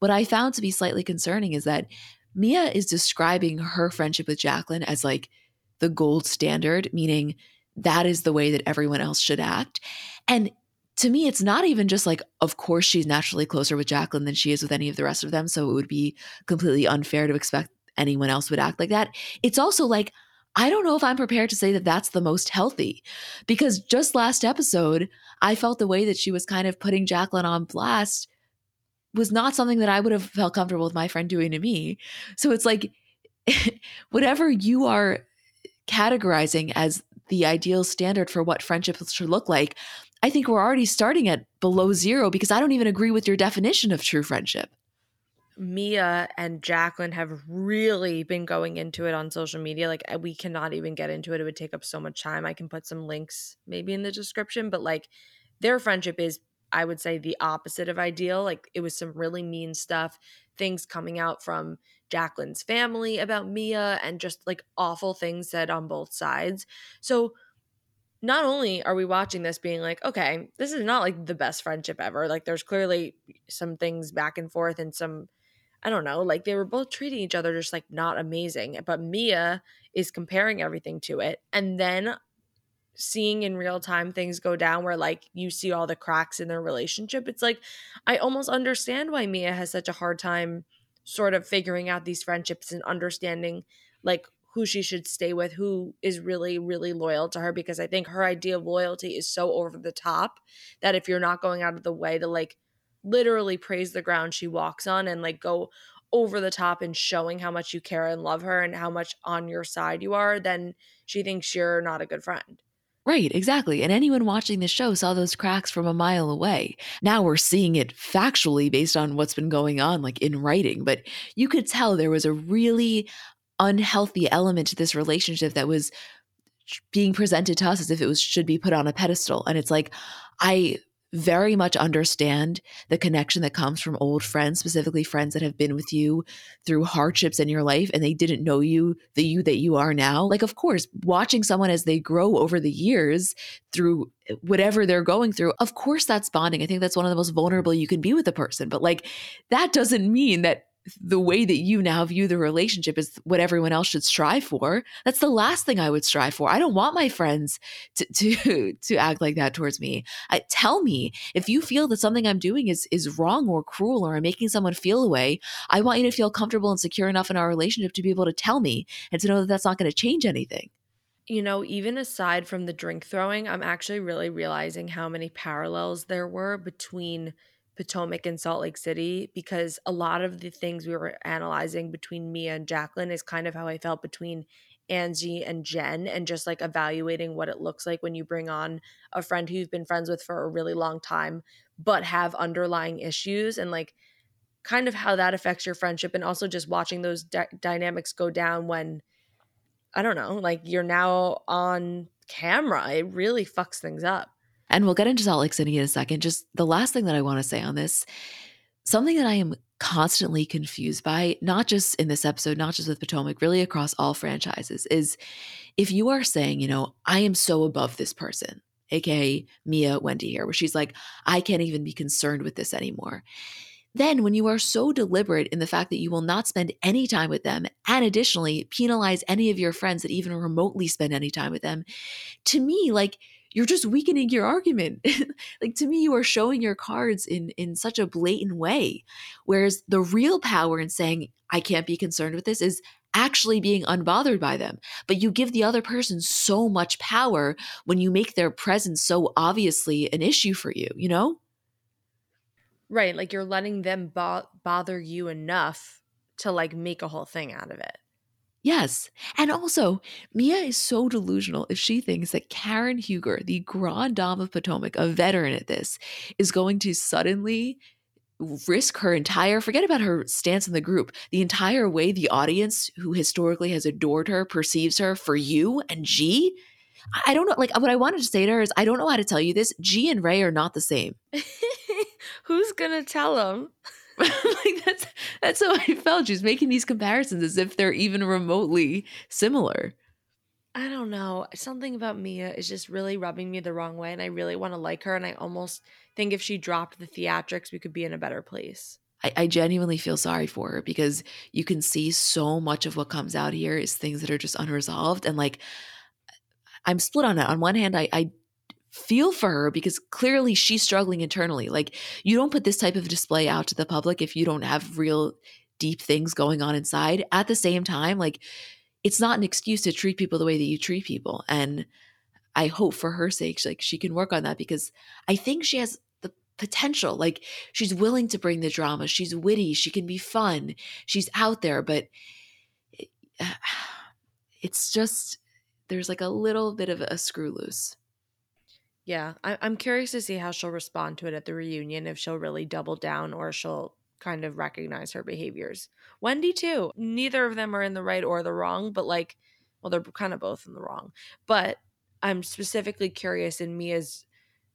what I found to be slightly concerning is that Mia is describing her friendship with Jacqueline as like the gold standard, meaning that is the way that everyone else should act. And to me, it's not even just like, of course, she's naturally closer with Jacqueline than she is with any of the rest of them. So it would be completely unfair to expect anyone else would act like that. It's also like, I don't know if I'm prepared to say that that's the most healthy because just last episode, I felt the way that she was kind of putting Jacqueline on blast was not something that I would have felt comfortable with my friend doing to me. So it's like *laughs* whatever you are categorizing as the ideal standard for what friendship should look like, I think we're already starting at below zero because I don't even agree with your definition of true friendship. Mia and Jacqueline have really been going into it on social media. Like we cannot even get into it. It would take up so much time. I can put some links maybe in the description, but like their friendship is I would say the opposite of ideal. Like it was some really mean stuff, things coming out from Jacqueline's family about Mia and just like awful things said on both sides. So not only are we watching this being like, okay, this is not like the best friendship ever. Like there's clearly some things back and forth and some I don't know, like they were both treating each other just like not amazing. But Mia is comparing everything to it. And then seeing in real time things go down where like you see all the cracks in their relationship. It's like I almost understand why Mia has such a hard time sort of figuring out these friendships and understanding like who she should stay with, who is really, really loyal to her, because I think her idea of loyalty is so over the top that if you're not going out of the way to like literally praise the ground she walks on and like go over the top and showing how much you care and love her and how much on your side you are, then she thinks you're not a good friend. Right, exactly. And anyone watching the show saw those cracks from a mile away. Now we're seeing it factually based on what's been going on, like in writing. But you could tell there was a really unhealthy element to this relationship that was being presented to us as if it was should be put on a pedestal. And it's like, I very much understand the connection that comes from old friends, specifically friends that have been with you through hardships in your life and they didn't know you, the you that you are now. Like, of course, watching someone as they grow over the years through eh, whatever they're going through, of course, that's bonding. I think that's one of the most vulnerable you can be with a person. But like, that doesn't mean that the way that you now view the relationship is what everyone else should strive for. That's the last thing I would strive for. I don't want my friends to *laughs* to to act like that towards me. I, tell me if you feel that something I'm doing is is wrong or cruel or I'm making someone feel a way. I want you to feel comfortable and secure enough in our relationship to be able to tell me and to know that that's not going to change anything. You know, even aside from the drink throwing, I'm actually really realizing how many parallels there were between Potomac and Salt Lake City because a lot of the things we were analyzing between Mia and Jacqueline is kind of how I felt between Angie and Jen and just like evaluating what it looks like when you bring on a friend who you've been friends with for a really long time but have underlying issues and like kind of how that affects your friendship and also just watching those dynamics go down when I don't know, like you're now on camera. It really fucks things up. And we'll get into Salt Lake City in a second. Just the last thing that I want to say on this something that I am constantly confused by, not just in this episode, not just with Potomac, really across all franchises, is if you are saying, you know, I am so above this person, aka Mia Wendy here, where she's like, I can't even be concerned with this anymore. Then, when you are so deliberate in the fact that you will not spend any time with them, and additionally penalize any of your friends that even remotely spend any time with them, to me, like you're just weakening your argument. *laughs* like to me, you are showing your cards in in such a blatant way. Whereas the real power in saying, I can't be concerned with this is actually being unbothered by them. But you give the other person so much power when you make their presence so obviously an issue for you, you know? Right. Like you're letting them bo- bother you enough to like make a whole thing out of it. Yes. And also, Mia is so delusional if she thinks that Karen Huger, the grand dame of Potomac, a veteran at this, is going to suddenly risk her entire forget about her stance in the group the entire way the audience who historically has adored her perceives her for you and g? I don't know like what i wanted to say to her is i don't know how to tell you this. G and ray are not the same. *laughs* Who's gonna tell them *laughs* like that's that's how I felt. She's making these comparisons as if they're even remotely similar. I don't know. Something about Mia is just really rubbing me the wrong way, and I really want to like her. And I almost think if she dropped the theatrics, we could be in a better place. I, I genuinely feel sorry for her because you can see so much of what comes out here is things that are just unresolved. And like, I'm split on it. On one hand, I, I feel for her because clearly she's struggling internally. Like, you don't put this type of display out to the public if you don't have real deep things going on inside. At the same time, like, it's not an excuse to treat people the way that you treat people. And I hope for her sake, like, she can work on that because I think she has the potential. Like, she's willing to bring the drama. She's witty. She can be fun. She's out there, but *sighs* it's just, there's like a little bit of a screw loose. Yeah, I- I'm curious to see how she'll respond to it at the reunion. If she'll really double down or she'll kind of recognize her behaviors. Wendy too. Neither of them are in the right or the wrong, but like well they're kind of both in the wrong. But I'm specifically curious in Mia's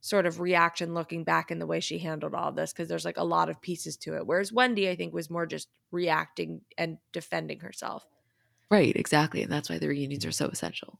sort of reaction looking back in the way she handled all this because there's like a lot of pieces to it. Whereas Wendy, I think, was more just reacting and defending herself. Right, exactly. And that's why the reunions are so essential.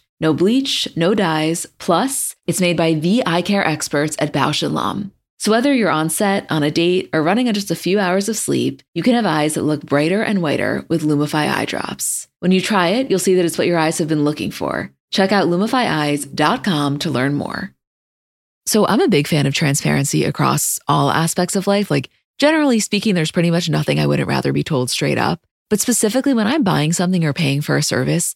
No bleach, no dyes, plus, it's made by the eye care experts at Bausch & Lomb. So whether you're on set, on a date, or running on just a few hours of sleep, you can have eyes that look brighter and whiter with Lumify eye drops. When you try it, you'll see that it's what your eyes have been looking for. Check out lumifyeyes.com to learn more. So I'm a big fan of transparency across all aspects of life. Like generally speaking, there's pretty much nothing I wouldn't rather be told straight up. But specifically when I'm buying something or paying for a service,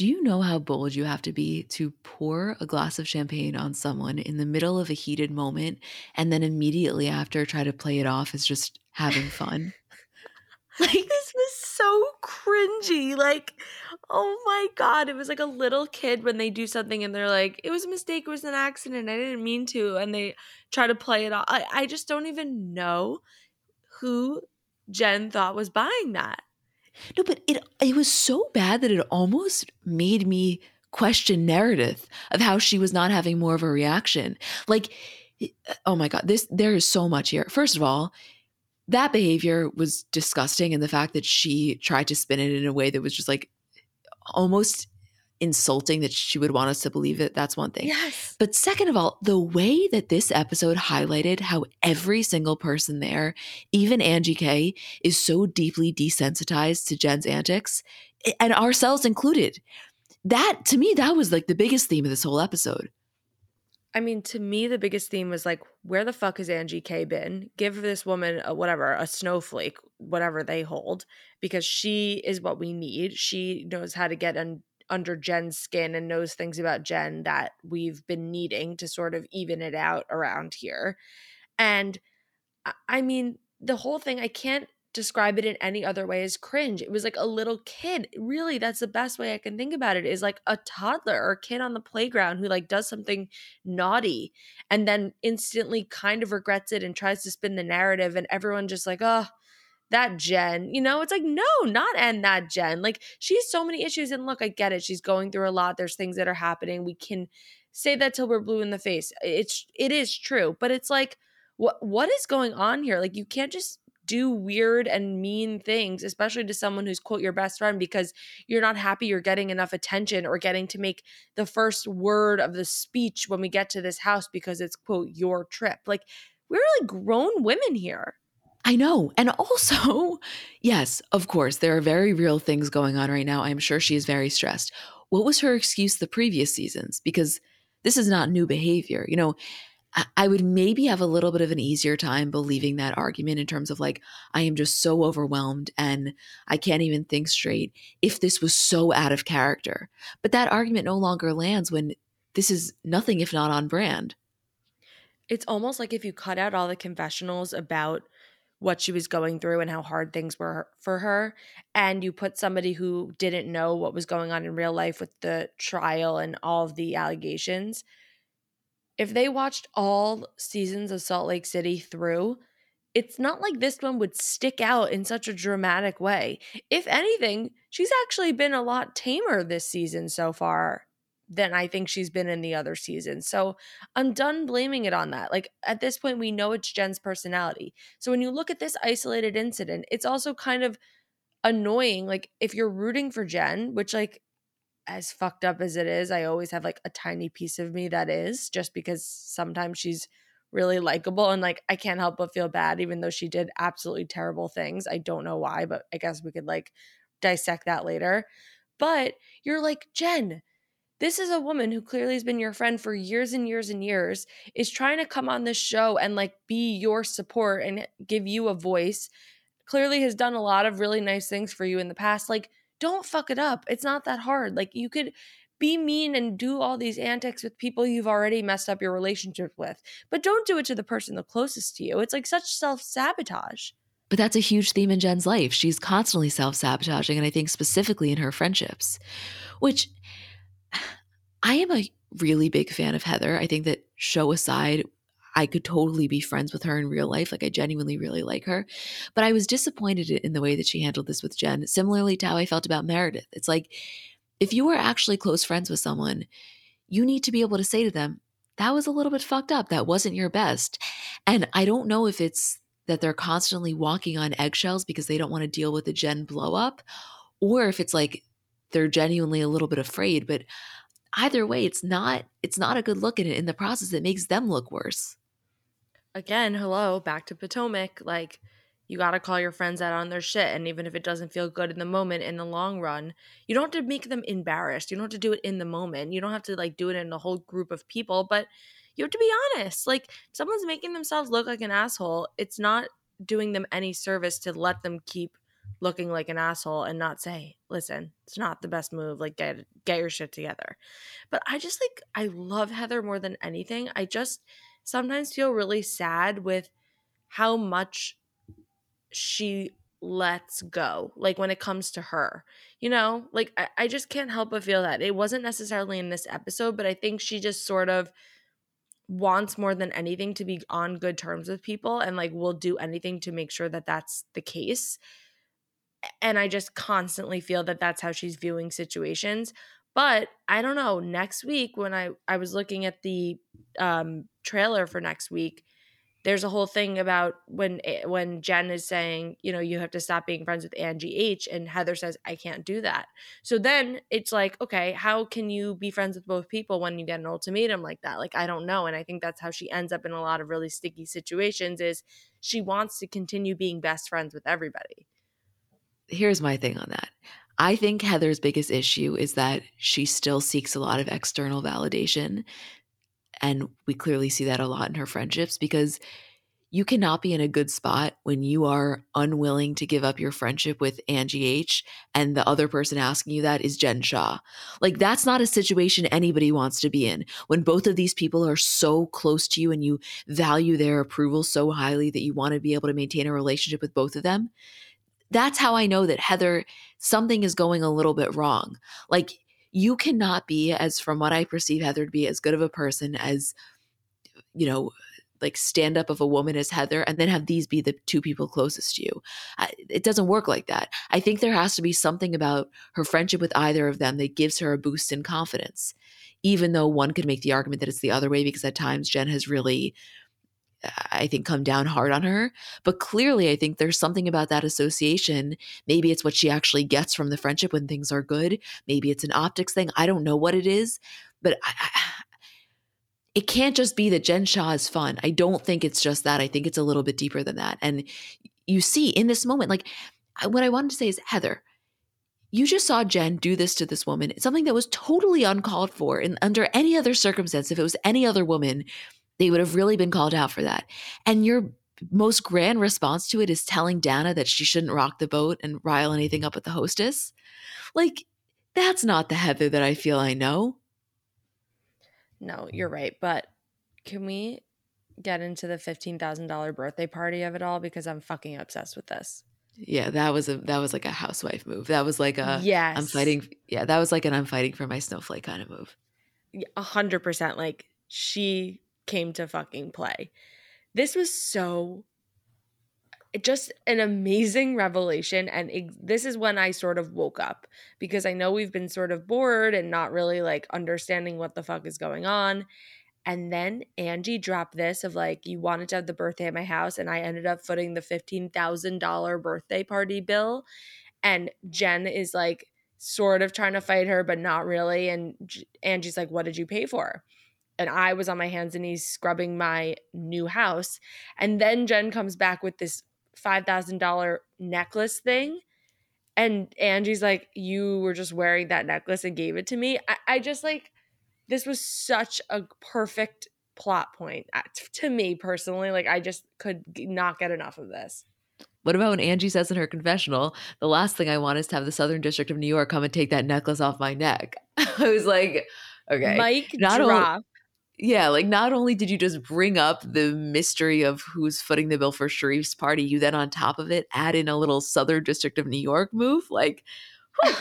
Do you know how bold you have to be to pour a glass of champagne on someone in the middle of a heated moment and then immediately after try to play it off as just having fun? *laughs* like, this was so cringy. Like, oh my God. It was like a little kid when they do something and they're like, it was a mistake, it was an accident, I didn't mean to. And they try to play it off. I, I just don't even know who Jen thought was buying that. No, but it it was so bad that it almost made me question narrative of how she was not having more of a reaction. Like, oh my god, this there is so much here. First of all, that behavior was disgusting, and the fact that she tried to spin it in a way that was just like almost insulting that she would want us to believe it, that's one thing. Yes. But second of all, the way that this episode highlighted how every single person there, even Angie K, is so deeply desensitized to Jen's antics, and ourselves included. That to me, that was like the biggest theme of this whole episode. I mean, to me, the biggest theme was like, where the fuck has Angie K been? Give this woman a, whatever, a snowflake, whatever they hold, because she is what we need. She knows how to get un- under Jen's skin and knows things about Jen that we've been needing to sort of even it out around here. And I mean, the whole thing, I can't describe it in any other way as cringe. It was like a little kid. Really, that's the best way I can think about it is like a toddler or a kid on the playground who like does something naughty and then instantly kind of regrets it and tries to spin the narrative and everyone just like, "Oh, that Jen, you know, it's like, no, not end that Jen. Like, she has so many issues. And look, I get it. She's going through a lot. There's things that are happening. We can say that till we're blue in the face. It's, it is true. But it's like, what, what is going on here? Like, you can't just do weird and mean things, especially to someone who's, quote, your best friend, because you're not happy you're getting enough attention or getting to make the first word of the speech when we get to this house because it's, quote, your trip. Like, we're like grown women here. I know. And also, *laughs* yes, of course, there are very real things going on right now. I'm sure she is very stressed. What was her excuse the previous seasons? Because this is not new behavior. You know, I would maybe have a little bit of an easier time believing that argument in terms of like, I am just so overwhelmed and I can't even think straight if this was so out of character. But that argument no longer lands when this is nothing if not on brand. It's almost like if you cut out all the confessionals about what she was going through and how hard things were for her and you put somebody who didn't know what was going on in real life with the trial and all of the allegations if they watched all seasons of Salt Lake City through it's not like this one would stick out in such a dramatic way. If anything, she's actually been a lot tamer this season so far than I think she's been in the other seasons. So I'm done blaming it on that. Like at this point, we know it's Jen's personality. So when you look at this isolated incident, it's also kind of annoying. Like if you're rooting for Jen, which like as fucked up as it is, I always have like a tiny piece of me that is just because sometimes she's really likable and like I can't help but feel bad even though she did absolutely terrible things. I don't know why, but I guess we could like dissect that later. But you're like, "Jen, this is a woman who clearly has been your friend for years and years and years is trying to come on this show and like be your support and give you a voice. Clearly has done a lot of really nice things for you in the past. Like don't fuck it up. It's not that hard. Like you could be mean and do all these antics with people you've already messed up your relationship with. But don't do it to the person the closest to you. It's like such self sabotage. But that's a huge theme in Jen's life. She's constantly self sabotaging, and I think specifically in her friendships, which I am a really big fan of Heather. I think that show aside, I could totally be friends with her in real life. Like I genuinely really like her. But I was disappointed in the way that she handled this with Jen, similarly to how I felt about Meredith. It's like if you are actually close friends with someone, you need to be able to say to them, that was a little bit fucked up. That wasn't your best. And I don't know if it's that they're constantly walking on eggshells because they don't want to deal with the Jen blow up, or if it's like they're genuinely a little bit afraid. But either way, it's not it's not a good look it in the process. It makes them look worse. Again, hello, back to Potomac. Like you got to call your friends out on their shit. And even if it doesn't feel good in the moment, in the long run, you don't have to make them embarrassed. You don't have to do it in the moment. You don't have to like do it in a whole group of people, but you have to be honest. Like, someone's making themselves look like an asshole, it's not doing them any service to let them keep looking like an asshole and not say, listen, it's not the best move. Like, get, get your shit together. But I just like, I love Heather more than anything. I just sometimes feel really sad with how much she lets go like when it comes to her you know like I, I just can't help but feel that it wasn't necessarily in this episode but i think she just sort of wants more than anything to be on good terms with people and like will do anything to make sure that that's the case and i just constantly feel that that's how she's viewing situations but i don't know next week when i i was looking at the um trailer for next week there's a whole thing about when eh, when Jen is saying, you know, you have to stop being friends with Angie H, and Heather says, I can't do that. So then it's like, okay, how can you be friends with both people when you get an ultimatum like that? Like, I don't know, and I think that's how she ends up in a lot of really sticky situations. Is she wants to continue being best friends with everybody? Here's my thing on that. I think Heather's biggest issue is that she still seeks a lot of external validation. And we clearly see that a lot in her friendships because you cannot be in a good spot when you are unwilling to give up your friendship with Angie H and the other person asking you that is Jen Shah. Like that's not a situation anybody wants to be in. When both of these people are so close to you and you value their approval so highly that you want to be able to maintain a relationship with both of them. That's how I know that Heather something is going a little bit wrong. Like you cannot be as from what i perceive heather to be as good of a person as you know like stand up of a woman as heather and then have these be the two people closest to you it doesn't work like that i think there has to be something about her friendship with either of them that gives her a boost in confidence even though one could make the argument that it's the other way because at times jen has really I think, come down hard on her. But clearly, I think there's something about that association. Maybe it's what she actually gets from the friendship when things are good. Maybe it's an optics thing. I don't know what it is, but I, I, it can't just be that Jen Shah is fun. I don't think it's just that. I think it's a little bit deeper than that. And you see in this moment, like what I wanted to say is, Heather, you just saw Jen do this to this woman. It's something that was totally uncalled for. And under any other circumstance, if it was any other woman, they would have really been called out for that. And your most grand response to it is telling Dana that she shouldn't rock the boat and rile anything up with the hostess. Like, that's not the Heather that I feel I know. No, you're right. But can we get into the $15,000 birthday party of it all because I'm fucking obsessed with this. Yeah, that was a that was like a housewife move. That was like a yes. I'm fighting yeah, that was like an I'm fighting for my snowflake kind of move. A hundred percent. Like she came to fucking play. This was so just an amazing revelation and it, this is when i sort of woke up because i know we've been sort of bored and not really like understanding what the fuck is going on. And then angie dropped this of like you wanted to have the birthday at my house and i ended up footing the $15000 birthday party bill. And jen is like sort of trying to fight her but not really. And angie's like what did you pay for and I was on my hands and knees scrubbing my new house. And then Jen comes back with this $5,000 necklace thing. And Angie's like, You were just wearing that necklace and gave it to me. I, I just like, this was such a perfect plot point uh, to me personally. Like, I just could not get enough of this. What about when Angie says in her confessional, the last thing I want is to have the Southern District of New York come and take that necklace off my neck? *laughs* I was like, okay. Mike not drop. Yeah, like not only did you just bring up the mystery of who's footing the bill for Sharrieff's party, you then on top of it add in a little Southern District of New York move. Like, *laughs*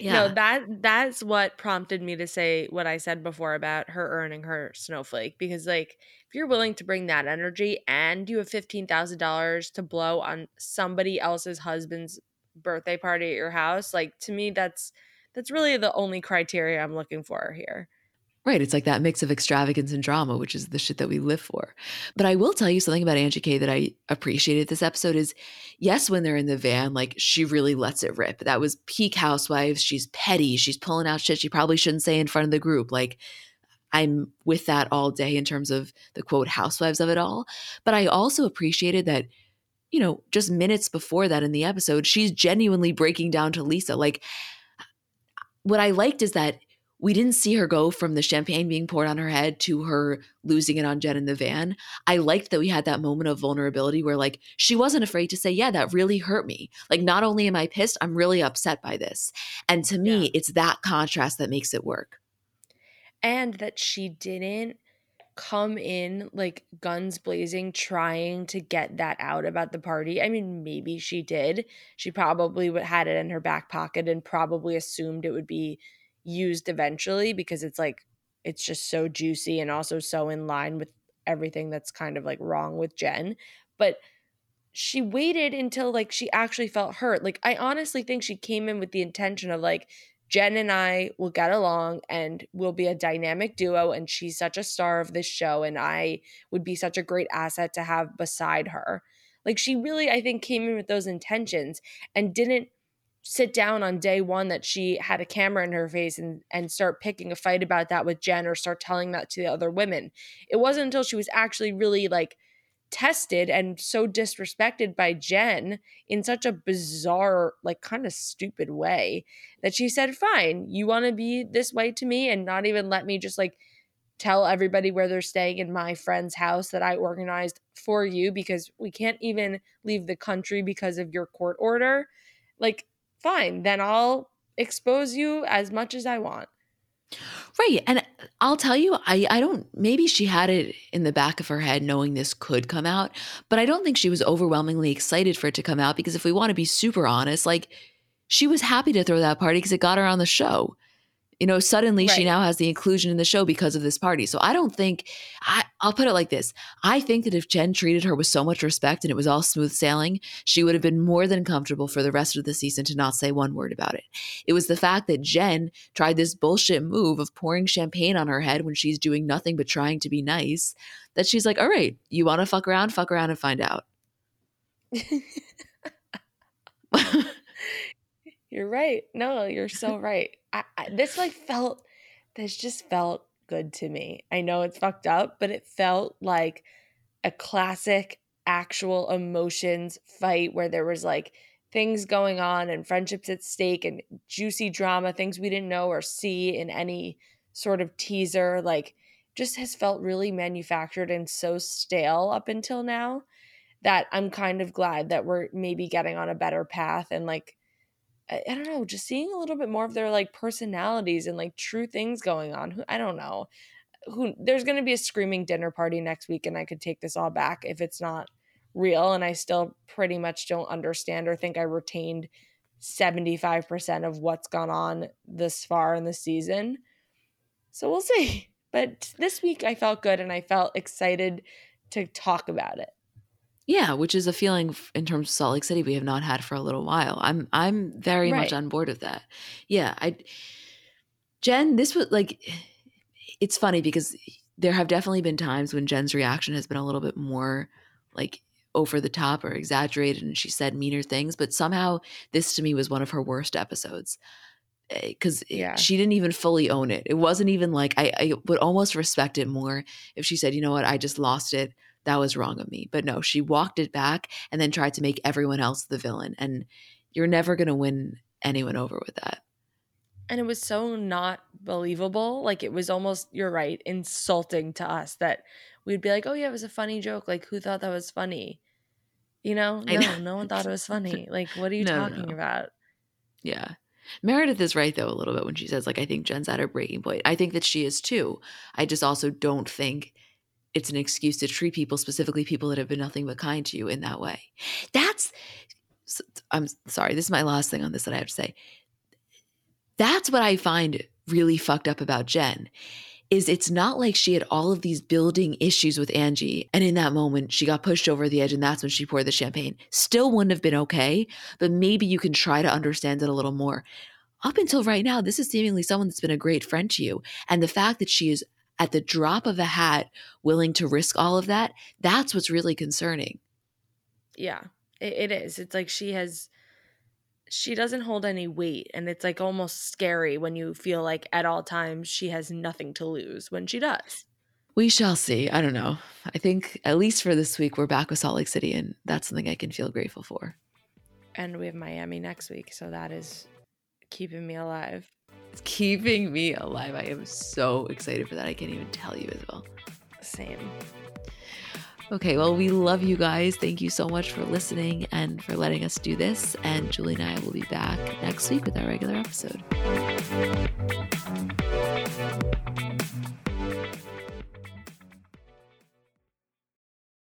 yeah. No, that that's what prompted me to say what I said before about her earning her snowflake because like if you're willing to bring that energy and you have $15,000 to blow on somebody else's husband's birthday party at your house, like to me that's that's really the only criteria I'm looking for here. Right. It's like that mix of extravagance and drama, which is the shit that we live for. But I will tell you something about Angie K that I appreciated this episode is yes, when they're in the van, like she really lets it rip. That was peak housewives. She's petty. She's pulling out shit she probably shouldn't say in front of the group. Like I'm with that all day in terms of the quote housewives of it all. But I also appreciated that, you know, just minutes before that in the episode, she's genuinely breaking down to Lisa. Like, what I liked is that we didn't see her go from the champagne being poured on her head to her losing it on Jen in the van. I liked that we had that moment of vulnerability where, like, she wasn't afraid to say, Yeah, that really hurt me. Like, not only am I pissed, I'm really upset by this. And to me, yeah. it's that contrast that makes it work. And that she didn't come in like guns blazing trying to get that out about the party. I mean, maybe she did. She probably had it in her back pocket and probably assumed it would be used eventually because it's like it's just so juicy and also so in line with everything that's kind of like wrong with Jen. But she waited until like she actually felt hurt. Like I honestly think she came in with the intention of like Jen and I will get along and we'll be a dynamic duo and she's such a star of this show and I would be such a great asset to have beside her. Like she really I think came in with those intentions and didn't sit down on day one that she had a camera in her face and and start picking a fight about that with Jen or start telling that to the other women. It wasn't until she was actually really like tested and so disrespected by Jen in such a bizarre, like kind of stupid way that she said, Fine, you want to be this way to me and not even let me just like tell everybody where they're staying in my friend's house that I organized for you because we can't even leave the country because of your court order. Like, fine, then I'll expose you as much as I want. Right. And I'll tell you, I, I don't, maybe she had it in the back of her head knowing this could come out, but I don't think she was overwhelmingly excited for it to come out because if we want to be super honest, like she was happy to throw that party because it got her on the show you know suddenly right. she now has the inclusion in the show because of this party so i don't think I, i'll put it like this. I think that if jen treated her with so much respect and it was all smooth sailing she would have been more than comfortable for the rest of the season to not say one word about it. It was the fact that jen tried this bullshit move of pouring champagne on her head when she's doing nothing but trying to be nice that she's like all right you want to fuck around? Fuck around and find out. *laughs* You're right. No you're so right. I, I, this like felt this just felt good to me. I know it's fucked up, but it felt like a classic actual emotions fight where there was like things going on and friendships at stake and juicy drama, things we didn't know or see in any sort of teaser. Like, just has felt really manufactured and so stale up until now that I'm kind of glad that we're maybe getting on a better path and like I, I, don't know, just seeing a little bit more of their like personalities and like true things going on. Who I don't know. who there's going to be a screaming dinner party next week and I could take this all back if it's not real and I still pretty much don't understand or think I retained 75% of what's gone on this far in the season. So we'll see. *laughs* But this week I felt good and I felt excited to talk about it. Yeah, which is a feeling in terms of Salt Lake City we have not had for a little while. I'm I'm very right. much on board with that. Yeah, I Jen, this was like it's funny because there have definitely been times when Jen's reaction has been a little bit more like over the top or exaggerated and she said meaner things, but somehow this to me was one of her worst episodes because eh, yeah. she didn't even fully own it. It wasn't even like I, I would almost respect it more if she said, you know what, I just lost it. That was wrong of me. But no, she walked it back and then tried to make everyone else the villain. And you're never going to win anyone over with that. And it was so not believable. Like it was almost, you're right, insulting to us that we'd be like, oh, yeah, it was a funny joke. Like, who thought that was funny? You know, no, no one thought it was funny. Like, what are you *laughs* no, talking no. about? Yeah. Meredith is right though a little bit when she says like I think Jen's at her breaking point. I think that she is too. I just also don't think it's an excuse to treat people specifically people that have been nothing but kind to you in that way. That's I'm sorry, this is my last thing on this that I have to say. That's what I find really fucked up about Jen is it's not like she had all of these building issues with Angie. And in that moment, she got pushed over the edge and that's when she poured the champagne. Still wouldn't have been okay, but maybe you can try to understand it a little more. Up until right now, this is seemingly someone that's been a great friend to you. And the fact that she is at the drop of a hat willing to risk all of that, that's what's really concerning. Yeah, it, it is. It's like she has she doesn't hold any weight and it's like almost scary when you feel like at all times she has nothing to lose when she does. We shall see. I don't know. I think at least for this week we're back with salt lake city and that's something i can feel grateful for. And we have miami next week so that is keeping me alive it's keeping me alive i am so excited for that i can't even tell you as well same Okay, well, we love you guys. Thank you so much for listening and for letting us do this. And Julie and I will be back next week with our regular episode.